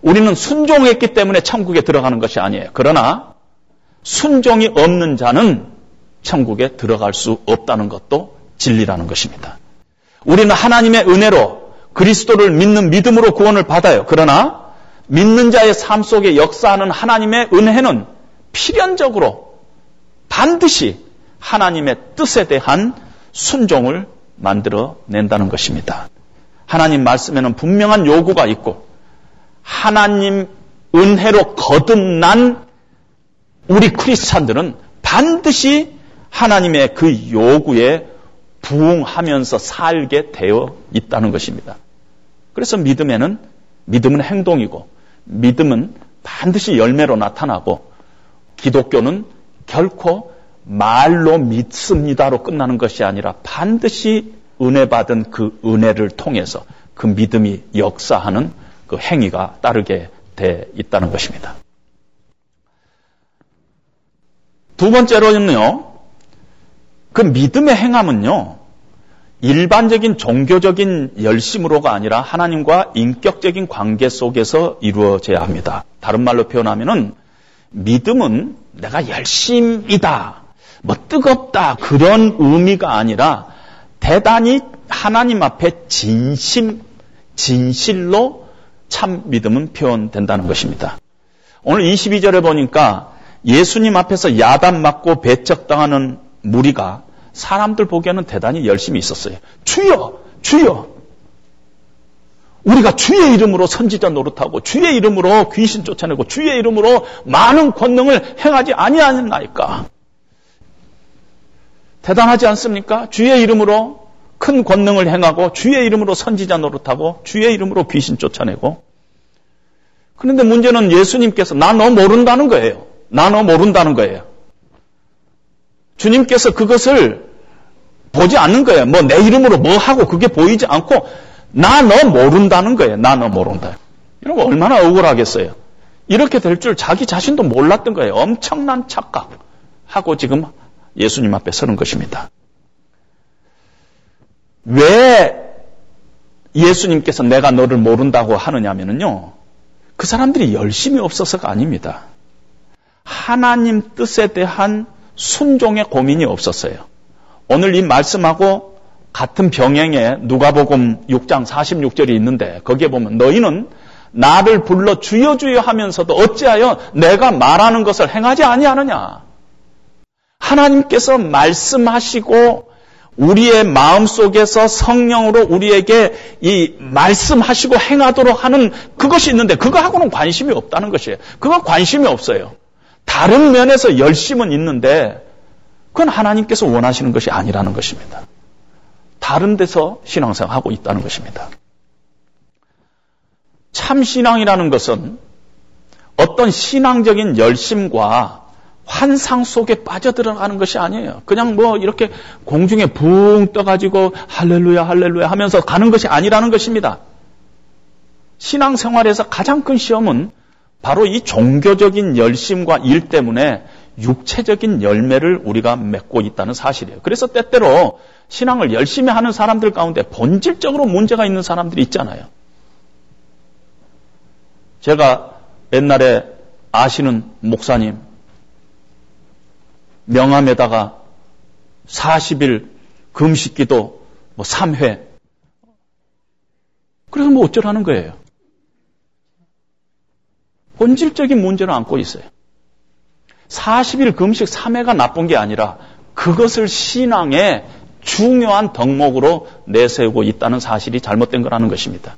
Speaker 4: 우리는 순종했기 때문에 천국에 들어가는 것이 아니에요. 그러나 순종이 없는 자는 천국에 들어갈 수 없다는 것도 진리라는 것입니다. 우리는 하나님의 은혜로 그리스도를 믿는 믿음으로 구원을 받아요. 그러나 믿는 자의 삶 속에 역사하는 하나님의 은혜는 필연적으로 반드시 하나님의 뜻에 대한 순종을 만들어 낸다는 것입니다. 하나님 말씀에는 분명한 요구가 있고 하나님 은혜로 거듭난 우리 크리스찬들은 반드시 하나님의 그 요구에 부응하면서 살게 되어 있다는 것입니다. 그래서 믿음에는 믿음은 행동이고 믿음은 반드시 열매로 나타나고 기독교는 결코 말로 믿습니다로 끝나는 것이 아니라 반드시 은혜 받은 그 은혜를 통해서 그 믿음이 역사하는 그 행위가 따르게 돼 있다는 것입니다. 두 번째로는요, 그 믿음의 행함은요, 일반적인 종교적인 열심으로가 아니라 하나님과 인격적인 관계 속에서 이루어져야 합니다. 다른 말로 표현하면은 믿음은 내가 열심이다, 뭐 뜨겁다 그런 의미가 아니라 대단히 하나님 앞에 진심, 진실로 참 믿음은 표현된다는 것입니다. 오늘 22절에 보니까 예수님 앞에서 야단 맞고 배척당하는 무리가 사람들 보기에는 대단히 열심히 있었어요. 주여! 주여! 우리가 주의 이름으로 선지자 노릇하고 주의 이름으로 귀신 쫓아내고 주의 이름으로 많은 권능을 행하지 아니하나이까. 대단하지 않습니까? 주의 이름으로 큰 권능을 행하고 주의 이름으로 선지자 노릇하고 주의 이름으로 귀신 쫓아내고 그런데 문제는 예수님께서 나 너 모른다는 거예요. 나너 모른다는 거예요. 주님께서 그것을 보지 않는 거예요. 뭐 내 이름으로 뭐 하고 그게 보이지 않고 나너 모른다는 거예요. 나너 모른다. 이러면 얼마나 억울하겠어요. 이렇게 될 줄 자기 자신도 몰랐던 거예요. 엄청난 착각하고 지금 예수님 앞에 서는 것입니다. 왜 예수님께서 내가 너를 모른다고 하느냐면요. 그 사람들이 열심히 없어서가 아닙니다. 하나님 뜻에 대한 순종의 고민이 없었어요. 오늘 이 말씀하고 같은 병행에 누가복음 6장 46절이 있는데 거기에 보면 너희는 나를 불러 주여 주여 하면서도 어찌하여 내가 말하는 것을 행하지 아니하느냐. 하나님께서 말씀하시고 우리의 마음 속에서 성령으로 우리에게 이 말씀하시고 행하도록 하는 그것이 있는데 그거하고는 관심이 없다는 것이에요. 그거 관심이 없어요. 다른 면에서 열심은 있는데 그건 하나님께서 원하시는 것이 아니라는 것입니다. 다른 데서 신앙생활하고 있다는 것입니다. 참 신앙이라는 것은 어떤 신앙적인 열심과 환상 속에 빠져들어가는 것이 아니에요. 그냥 뭐 이렇게 공중에 붕 떠가지고 할렐루야 할렐루야 하면서 가는 것이 아니라는 것입니다. 신앙생활에서 가장 큰 시험은 바로 이 종교적인 열심과 일 때문에 육체적인 열매를 우리가 맺고 있다는 사실이에요. 그래서 때때로 신앙을 열심히 하는 사람들 가운데 본질적으로 문제가 있는 사람들이 있잖아요. 제가 옛날에 아시는 목사님, 명함에다가 40일 금식 기도 뭐 3회. 그래서 뭐 어쩌라는 거예요. 본질적인 문제를 안고 있어요. 40일 금식 3회가 나쁜 게 아니라 그것을 신앙의 중요한 덕목으로 내세우고 있다는 사실이 잘못된 거라는 것입니다.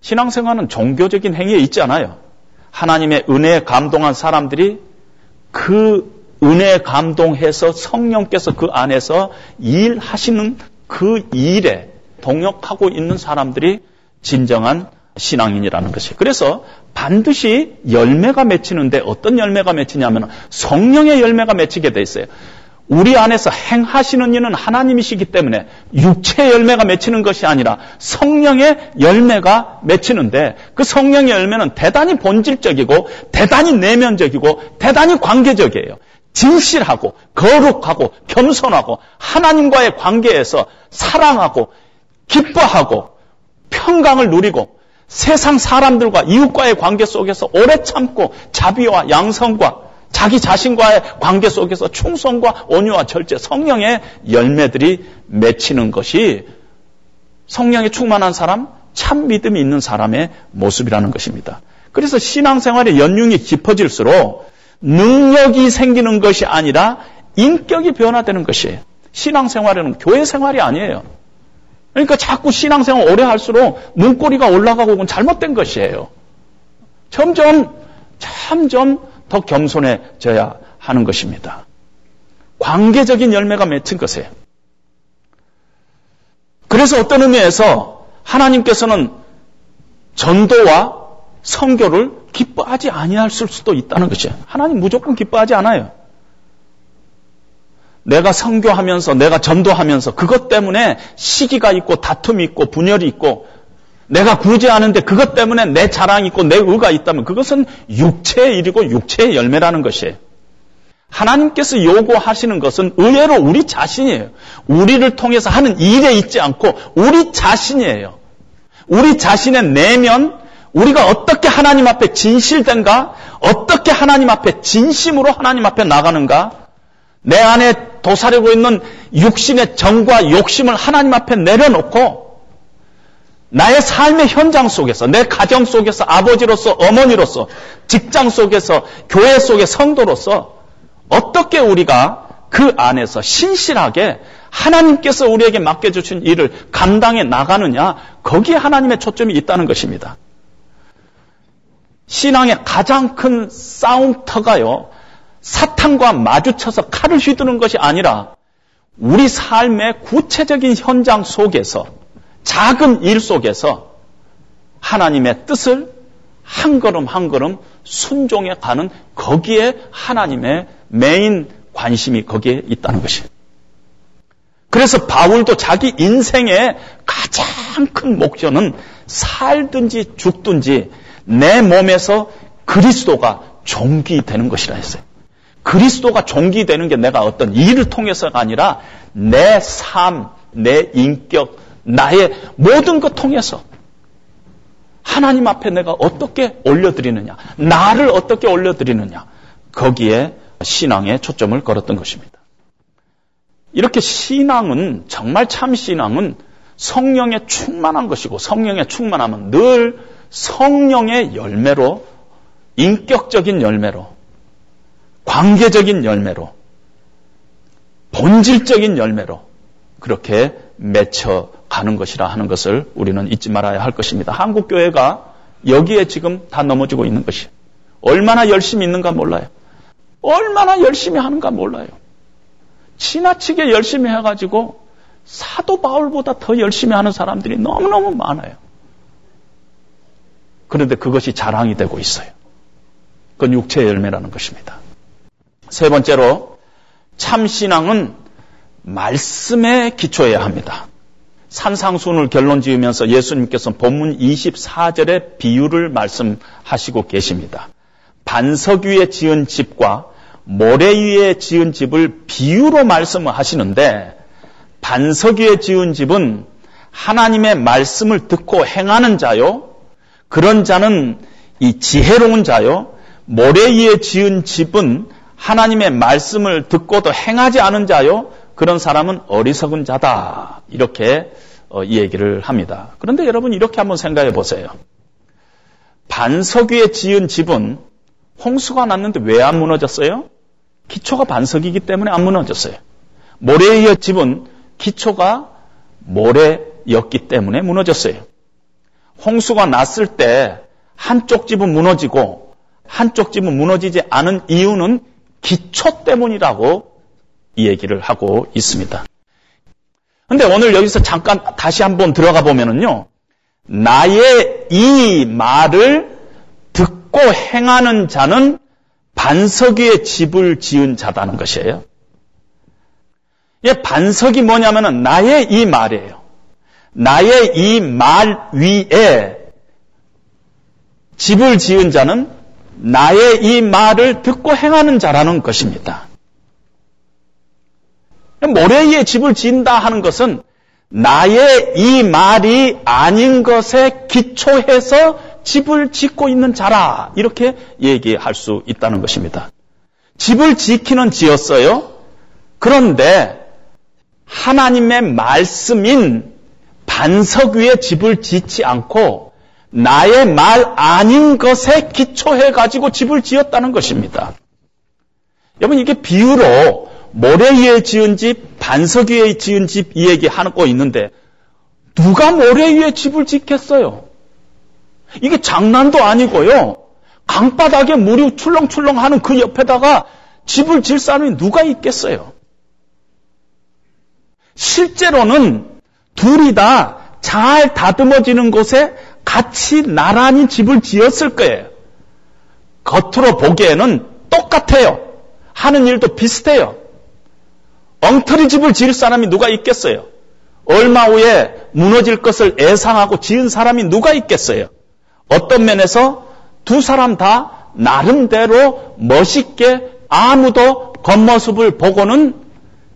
Speaker 4: 신앙생활은 종교적인 행위에 있지 않아요. 하나님의 은혜에 감동한 사람들이 그 은혜에 감동해서 성령께서 그 안에서 일하시는 그 일에 동역하고 있는 사람들이 진정한 신앙인이라는 것이에요. 그래서 반드시 열매가 맺히는데 어떤 열매가 맺히냐면 성령의 열매가 맺히게 돼 있어요. 우리 안에서 행하시는 이는 하나님이시기 때문에 육체의 열매가 맺히는 것이 아니라 성령의 열매가 맺히는데 그 성령의 열매는 대단히 본질적이고 대단히 내면적이고 대단히 관계적이에요. 진실하고 거룩하고 겸손하고 하나님과의 관계에서 사랑하고 기뻐하고 평강을 누리고 세상 사람들과 이웃과의 관계 속에서 오래 참고 자비와 양성과 자기 자신과의 관계 속에서 충성과 온유와 절제, 성령의 열매들이 맺히는 것이 성령에 충만한 사람, 참 믿음이 있는 사람의 모습이라는 것입니다. 그래서 신앙생활의 연륜이 깊어질수록 능력이 생기는 것이 아니라 인격이 변화되는 것이에요. 신앙생활은 교회 생활이 아니에요. 그러니까 자꾸 신앙생활 오래 할수록 눈꼬리가 올라가고 그건 잘못된 것이에요. 점점, 점점 더 겸손해져야 하는 것입니다. 관계적인 열매가 맺힌 것이에요. 그래서 어떤 의미에서 하나님께서는 전도와 성교를 기뻐하지 아니할 수도 있다는 것이에요. 하나님 무조건 기뻐하지 않아요. 내가 성교하면서 내가 전도하면서 그것 때문에 시기가 있고 다툼이 있고 분열이 있고 내가 구제하는데 그것 때문에 내 자랑이 있고 내 의가 있다면 그것은 육체의 일이고 육체의 열매라는 것이에요. 하나님께서 요구하시는 것은 의외로 우리 자신이에요. 우리를 통해서 하는 일에 있지 않고 우리 자신이에요. 우리 자신의 내면, 우리가 어떻게 하나님 앞에 진실된가? 어떻게 하나님 앞에 진심으로 하나님 앞에 나가는가? 내 안에 도사리고 있는 육신의 정과 욕심을 하나님 앞에 내려놓고 나의 삶의 현장 속에서, 내 가정 속에서 아버지로서, 어머니로서, 직장 속에서, 교회 속의 성도로서 어떻게 우리가 그 안에서 신실하게 하나님께서 우리에게 맡겨주신 일을 감당해 나가느냐, 거기에 하나님의 초점이 있다는 것입니다. 신앙의 가장 큰 싸움터가요, 사탄과 마주쳐서 칼을 휘두르는 것이 아니라 우리 삶의 구체적인 현장 속에서 작은 일 속에서 하나님의 뜻을 한 걸음 한 걸음 순종해 가는 거기에 하나님의 메인 관심이 거기에 있다는 것이에요. 그래서 바울도 자기 인생의 가장 큰 목표는 살든지 죽든지 내 몸에서 그리스도가 종기되는 것이라 했어요. 그리스도가 종기되는 게 내가 어떤 일을 통해서가 아니라 내 삶, 내 인격, 나의 모든 것 통해서 하나님 앞에 내가 어떻게 올려드리느냐, 나를 어떻게 올려드리느냐, 거기에 신앙에 초점을 걸었던 것입니다. 이렇게 신앙은, 정말 참 신앙은 성령에 충만한 것이고, 성령에 충만하면 늘 성령의 열매로, 인격적인 열매로, 관계적인 열매로, 본질적인 열매로 그렇게 맺혀 가는 것이라 하는 것을 우리는 잊지 말아야 할 것입니다. 한국 교회가 여기에 지금 다 넘어지고 있는 것이 얼마나 열심히 있는가 몰라요. 얼마나 열심히 하는가 몰라요. 지나치게 열심히 해가지고 사도 바울보다 더 열심히 하는 사람들이 너무너무 많아요. 그런데 그것이 자랑이 되고 있어요. 그건 육체의 열매라는 것입니다. 세 번째로 참신앙은 말씀에 기초해야 합니다. 산상순을 결론 지으면서 예수님께서 본문 24절에 비유를 말씀하시고 계십니다. 반석 위에 지은 집과 모래 위에 지은 집을 비유로 말씀을 하시는데 반석 위에 지은 집은 하나님의 말씀을 듣고 행하는 자요. 그런 자는 이 지혜로운 자요. 모래 위에 지은 집은 하나님의 말씀을 듣고도 행하지 않은 자요. 그런 사람은 어리석은 자다. 이렇게 어, 이 얘기를 합니다. 그런데 여러분 이렇게 한번 생각해 보세요. 반석 위에 지은 집은 홍수가 났는데 왜 안 무너졌어요? 기초가 반석이기 때문에 안 무너졌어요. 모래 위의 집은 기초가 모래였기 때문에 무너졌어요. 홍수가 났을 때 한쪽 집은 무너지고 한쪽 집은 무너지지 않은 이유는 기초 때문이라고 이 얘기를 하고 있습니다. 근데 오늘 여기서 잠깐 다시 한번 들어가 보면은요. 나의 이 말을 듣고 행하는 자는 반석 위에 집을 지은 자다는 것이에요. 예, 반석이 뭐냐면은 나의 이 말이에요. 나의 이 말 위에 집을 지은 자는 나의 이 말을 듣고 행하는 자라는 것입니다. 모래 위에 집을 지은다 하는 것은 나의 이 말이 아닌 것에 기초해서 집을 짓고 있는 자라 이렇게 얘기할 수 있다는 것입니다. 집을 지키는 지었어요. 그런데 하나님의 말씀인 반석 위에 집을 짓지 않고 나의 말 아닌 것에 기초해 가지고 집을 지었다는 것입니다. 여러분 이게 비유로 모래 위에 지은 집, 반석 위에 지은 집 이 얘기 하고 있는데 누가 모래 위에 집을 짓겠어요? 이게 장난도 아니고요. 강바닥에 물이 출렁출렁 하는 그 옆에다가 집을 질 사람이 누가 있겠어요? 실제로는 둘이 다 잘 다듬어지는 곳에 같이 나란히 집을 지었을 거예요. 겉으로 보기에는 똑같아요. 하는 일도 비슷해요. 엉터리 집을 지을 사람이 누가 있겠어요? 얼마 후에 무너질 것을 예상하고 지은 사람이 누가 있겠어요? 어떤 면에서 두 사람 다 나름대로 멋있게 아무도 겉모습을 보고는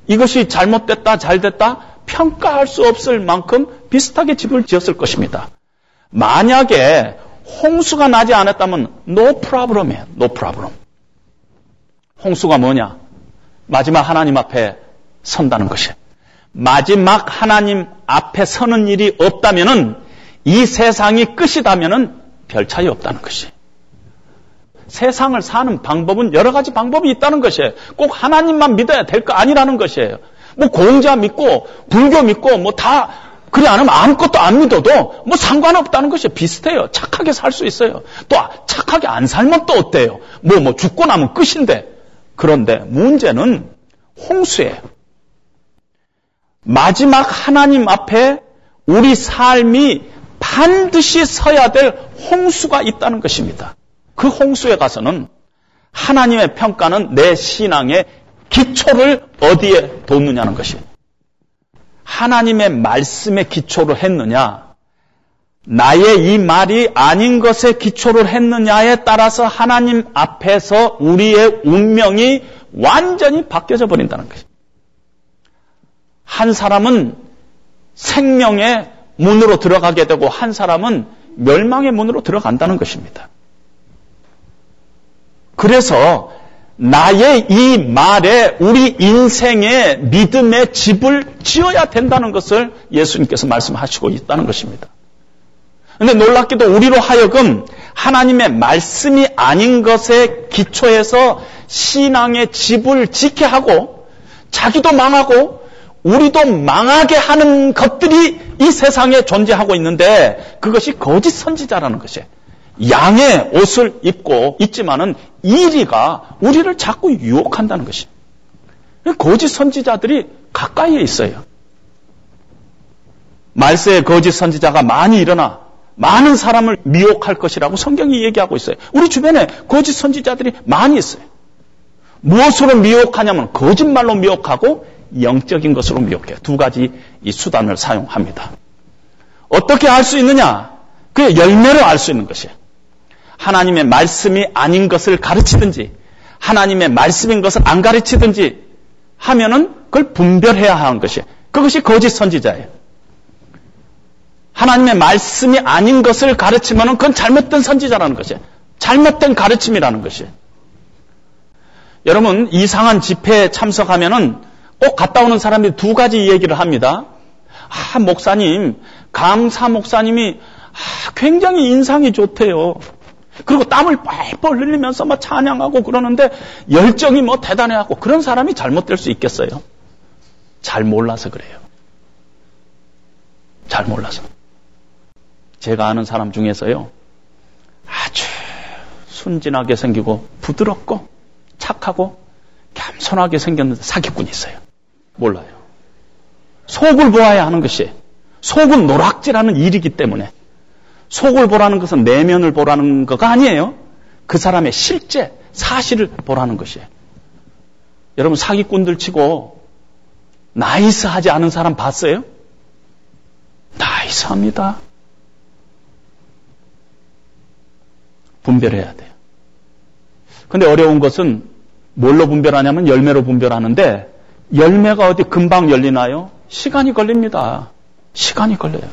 Speaker 4: 이것이 잘못됐다, 잘됐다 평가할 수 없을 만큼 비슷하게 집을 지었을 것입니다. 만약에 홍수가 나지 않았다면 no problem이에요. no problem. 홍수가 뭐냐? 마지막 하나님 앞에 선다는 것이에요. 마지막 하나님 앞에 서는 일이 없다면은 이 세상이 끝이다면은 별 차이 없다는 것이. 세상을 사는 방법은 여러 가지 방법이 있다는 것이에요. 꼭 하나님만 믿어야 될 거 아니라는 것이에요. 뭐 공자 믿고 불교 믿고 뭐 다 안 하면 아무것도 안 믿어도 뭐 상관없다는 것이 비슷해요. 착하게 살 수 있어요. 또 착하게 안 살면 또 어때요? 뭐 뭐 죽고 나면 끝인데. 그런데 문제는 홍수예요. 마지막 하나님 앞에 우리 삶이 반드시 서야 될 홍수가 있다는 것입니다. 그 홍수에 가서는 하나님의 평가는 내 신앙의 기초를 어디에 뒀느냐는 것이에요. 하나님의 말씀에 기초를 했느냐, 나의 이 말이 아닌 것에 기초를 했느냐에 따라서 하나님 앞에서 우리의 운명이 완전히 바뀌어져 버린다는 것이에요. 한 사람은 생명의 문으로 들어가게 되고 한 사람은 멸망의 문으로 들어간다는 것입니다. 그래서 나의 이 말에 우리 인생의 믿음의 집을 지어야 된다는 것을 예수님께서 말씀하시고 있다는 것입니다. 근데 놀랍게도 우리로 하여금 하나님의 말씀이 아닌 것에 기초해서 신앙의 집을 지게 하고 자기도 망하고 우리도 망하게 하는 것들이 이 세상에 존재하고 있는데 그것이 거짓 선지자라는 것이에요. 양의 옷을 입고 있지만은 이리가 우리를 자꾸 유혹한다는 것이. 거짓 선지자들이 가까이에 있어요. 말세에 거짓 선지자가 많이 일어나 많은 사람을 미혹할 것이라고 성경이 얘기하고 있어요. 우리 주변에 거짓 선지자들이 많이 있어요. 무엇으로 미혹하냐면 거짓말로 미혹하고 영적인 것으로 미혹해요. 두 가지 이 수단을 사용합니다. 어떻게 알 수 있느냐? 그 열매로 알 수 있는 것이에요. 하나님의 말씀이 아닌 것을 가르치든지 하나님의 말씀인 것을 안 가르치든지 하면은 그걸 분별해야 하는 것이에요. 그것이 거짓 선지자예요. 하나님의 말씀이 아닌 것을 가르치면은 그건 잘못된 선지자라는 것이에요. 잘못된 가르침이라는 것이에요. 여러분 이상한 집회에 참석하면은 꼭 갔다 오는 사람들이 두 가지 얘기를 합니다. 아 목사님 감사 목사님이 아, 굉장히 인상이 좋대요. 그리고 땀을 뻘뻘 흘리면서 막 찬양하고 그러는데 열정이 뭐 대단해하고 그런 사람이 잘못될 수 있겠어요? 잘 몰라서 그래요. 잘 몰라서. 제가 아는 사람 중에서요. 아주 순진하게 생기고 부드럽고 착하고 겸손하게 생겼는데 사기꾼이 있어요. 몰라요. 속을 보아야 하는 것이 속은 노락질하는 일이기 때문에 속을 보라는 것은 내면을 보라는 거가 아니에요. 그 사람의 실제 사실을 보라는 것이에요. 여러분 사기꾼들 치고 나이스하지 않은 사람 봤어요? 나이스합니다. 분별해야 돼요. 근데 어려운 것은 뭘로 분별하냐면 열매로 분별하는데 열매가 어디 금방 열리나요? 시간이 걸립니다. 시간이 걸려요.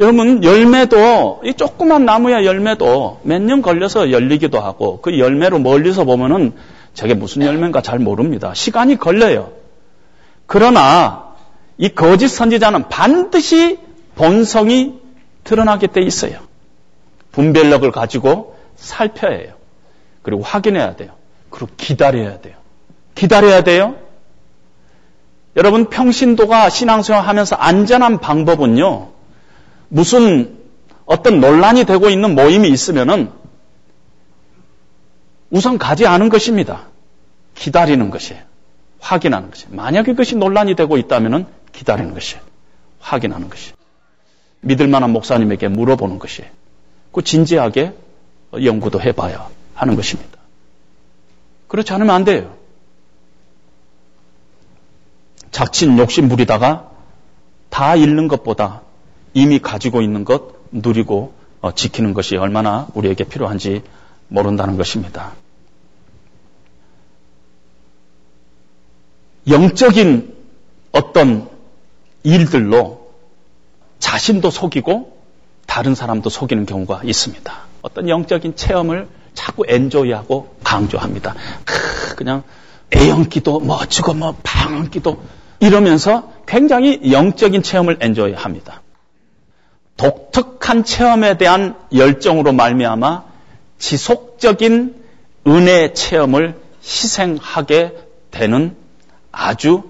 Speaker 4: 여러분, 열매도, 이 조그만 나무야 열매도 몇 년 걸려서 열리기도 하고, 그 열매로 멀리서 보면은 저게 무슨 열매인가 잘 모릅니다. 시간이 걸려요. 그러나, 이 거짓 선지자는 반드시 본성이 드러나게 돼 있어요. 분별력을 가지고 살펴야 해요. 그리고 확인해야 돼요. 그리고 기다려야 돼요. 기다려야 돼요. 여러분 평신도가 신앙생활 하면서 안전한 방법은요. 무슨 어떤 논란이 되고 있는 모임이 있으면은 우선 가지 않은 것입니다. 기다리는 것이에요. 확인하는 것이에요. 만약에 그것이 논란이 되고 있다면은 기다리는 것이에요. 확인하는 것이에요. 믿을 만한 목사님에게 물어보는 것이에요. 그 진지하게 연구도 해봐야 하는 것입니다. 그렇지 않으면 안 돼요. 자칫 욕심 부리다가 다 잃는 것보다 이미 가지고 있는 것 누리고 어, 지키는 것이 얼마나 우리에게 필요한지 모른다는 것입니다. 영적인 어떤 일들로 자신도 속이고 다른 사람도 속이는 경우가 있습니다. 어떤 영적인 체험을 자꾸 엔조이하고 강조합니다. 그냥 애연기도 멋지고 뭐 방언기도 이러면서 굉장히 영적인 체험을 엔조이 합니다. 독특한 체험에 대한 열정으로 말미암아 지속적인 은혜 체험을 희생하게 되는 아주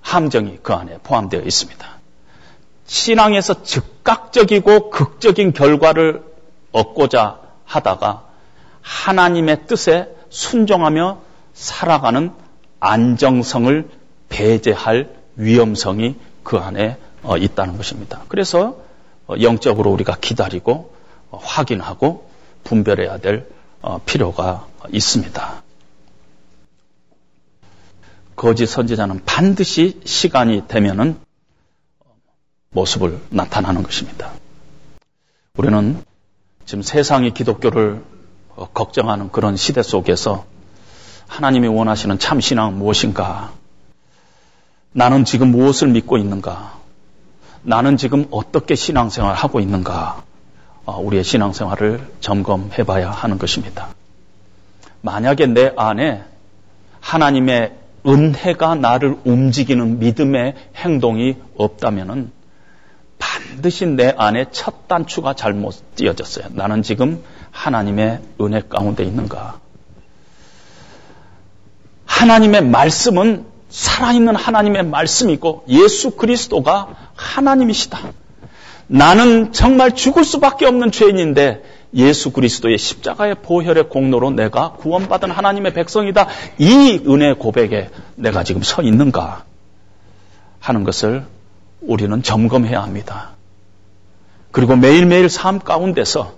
Speaker 4: 함정이 그 안에 포함되어 있습니다. 신앙에서 즉각적이고 극적인 결과를 얻고자 하다가 하나님의 뜻에 순종하며 살아가는 안정성을 배제할 위험성이 그 안에 어, 있다는 것입니다. 그래서 어, 영적으로 우리가 기다리고 어, 확인하고 분별해야 될 필요가 있습니다. 거짓 선지자는 반드시 시간이 되면은 모습을 나타나는 것입니다. 우리는 지금 세상이 기독교를 걱정하는 그런 시대 속에서 하나님이 원하시는 참신앙 무엇인가? 나는 지금 무엇을 믿고 있는가? 나는 지금 어떻게 신앙생활 하고 있는가? 어, 우리의 신앙생활을 점검해 봐야 하는 것입니다. 만약에 내 안에 하나님의 은혜가 나를 움직이는 믿음의 행동이 없다면 반드시 내 안에 첫 단추가 잘못 띄어졌어요. 나는 지금 하나님의 은혜 가운데 있는가? 하나님의 말씀은 살아있는 하나님의 말씀이고 예수 그리스도가 하나님이시다. 나는 정말 죽을 수밖에 없는 죄인인데 예수 그리스도의 십자가의 보혈의 공로로 내가 구원받은 하나님의 백성이다. 이 은혜 고백에 내가 지금 서 있는가 하는 것을 우리는 점검해야 합니다. 그리고 매일매일 삶 가운데서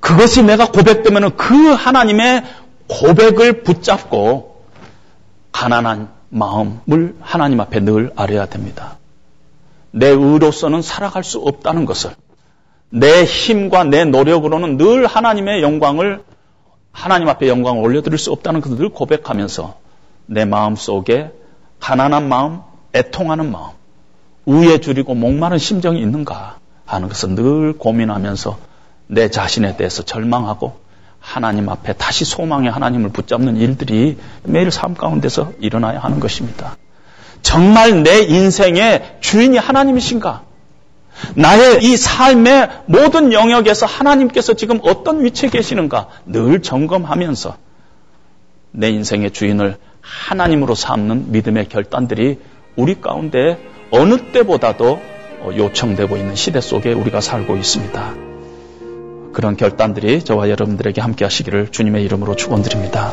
Speaker 4: 그것이 내가 고백되면 그 하나님의 고백을 붙잡고 가난한 마음을 하나님 앞에 늘 아려야 됩니다. 내 의로서는 살아갈 수 없다는 것을 내 힘과 내 노력으로는 늘 하나님의 영광을 하나님 앞에 영광을 올려드릴 수 없다는 것을 늘 고백하면서 내 마음 속에 가난한 마음, 애통하는 마음, 우에 줄이고 목마른 심정이 있는가 하는 것을 늘 고민하면서 내 자신에 대해서 절망하고 하나님 앞에 다시 소망의 하나님을 붙잡는 일들이 매일 삶 가운데서 일어나야 하는 것입니다. 정말 내 인생의 주인이 하나님이신가? 나의 이 삶의 모든 영역에서 하나님께서 지금 어떤 위치에 계시는가 늘 점검하면서 내 인생의 주인을 하나님으로 삼는 믿음의 결단들이 우리 가운데 어느 때보다도 요청되고 있는 시대 속에 우리가 살고 있습니다. 그런 결단들이 저와 여러분들에게 함께 하시기를 주님의 이름으로 축원드립니다.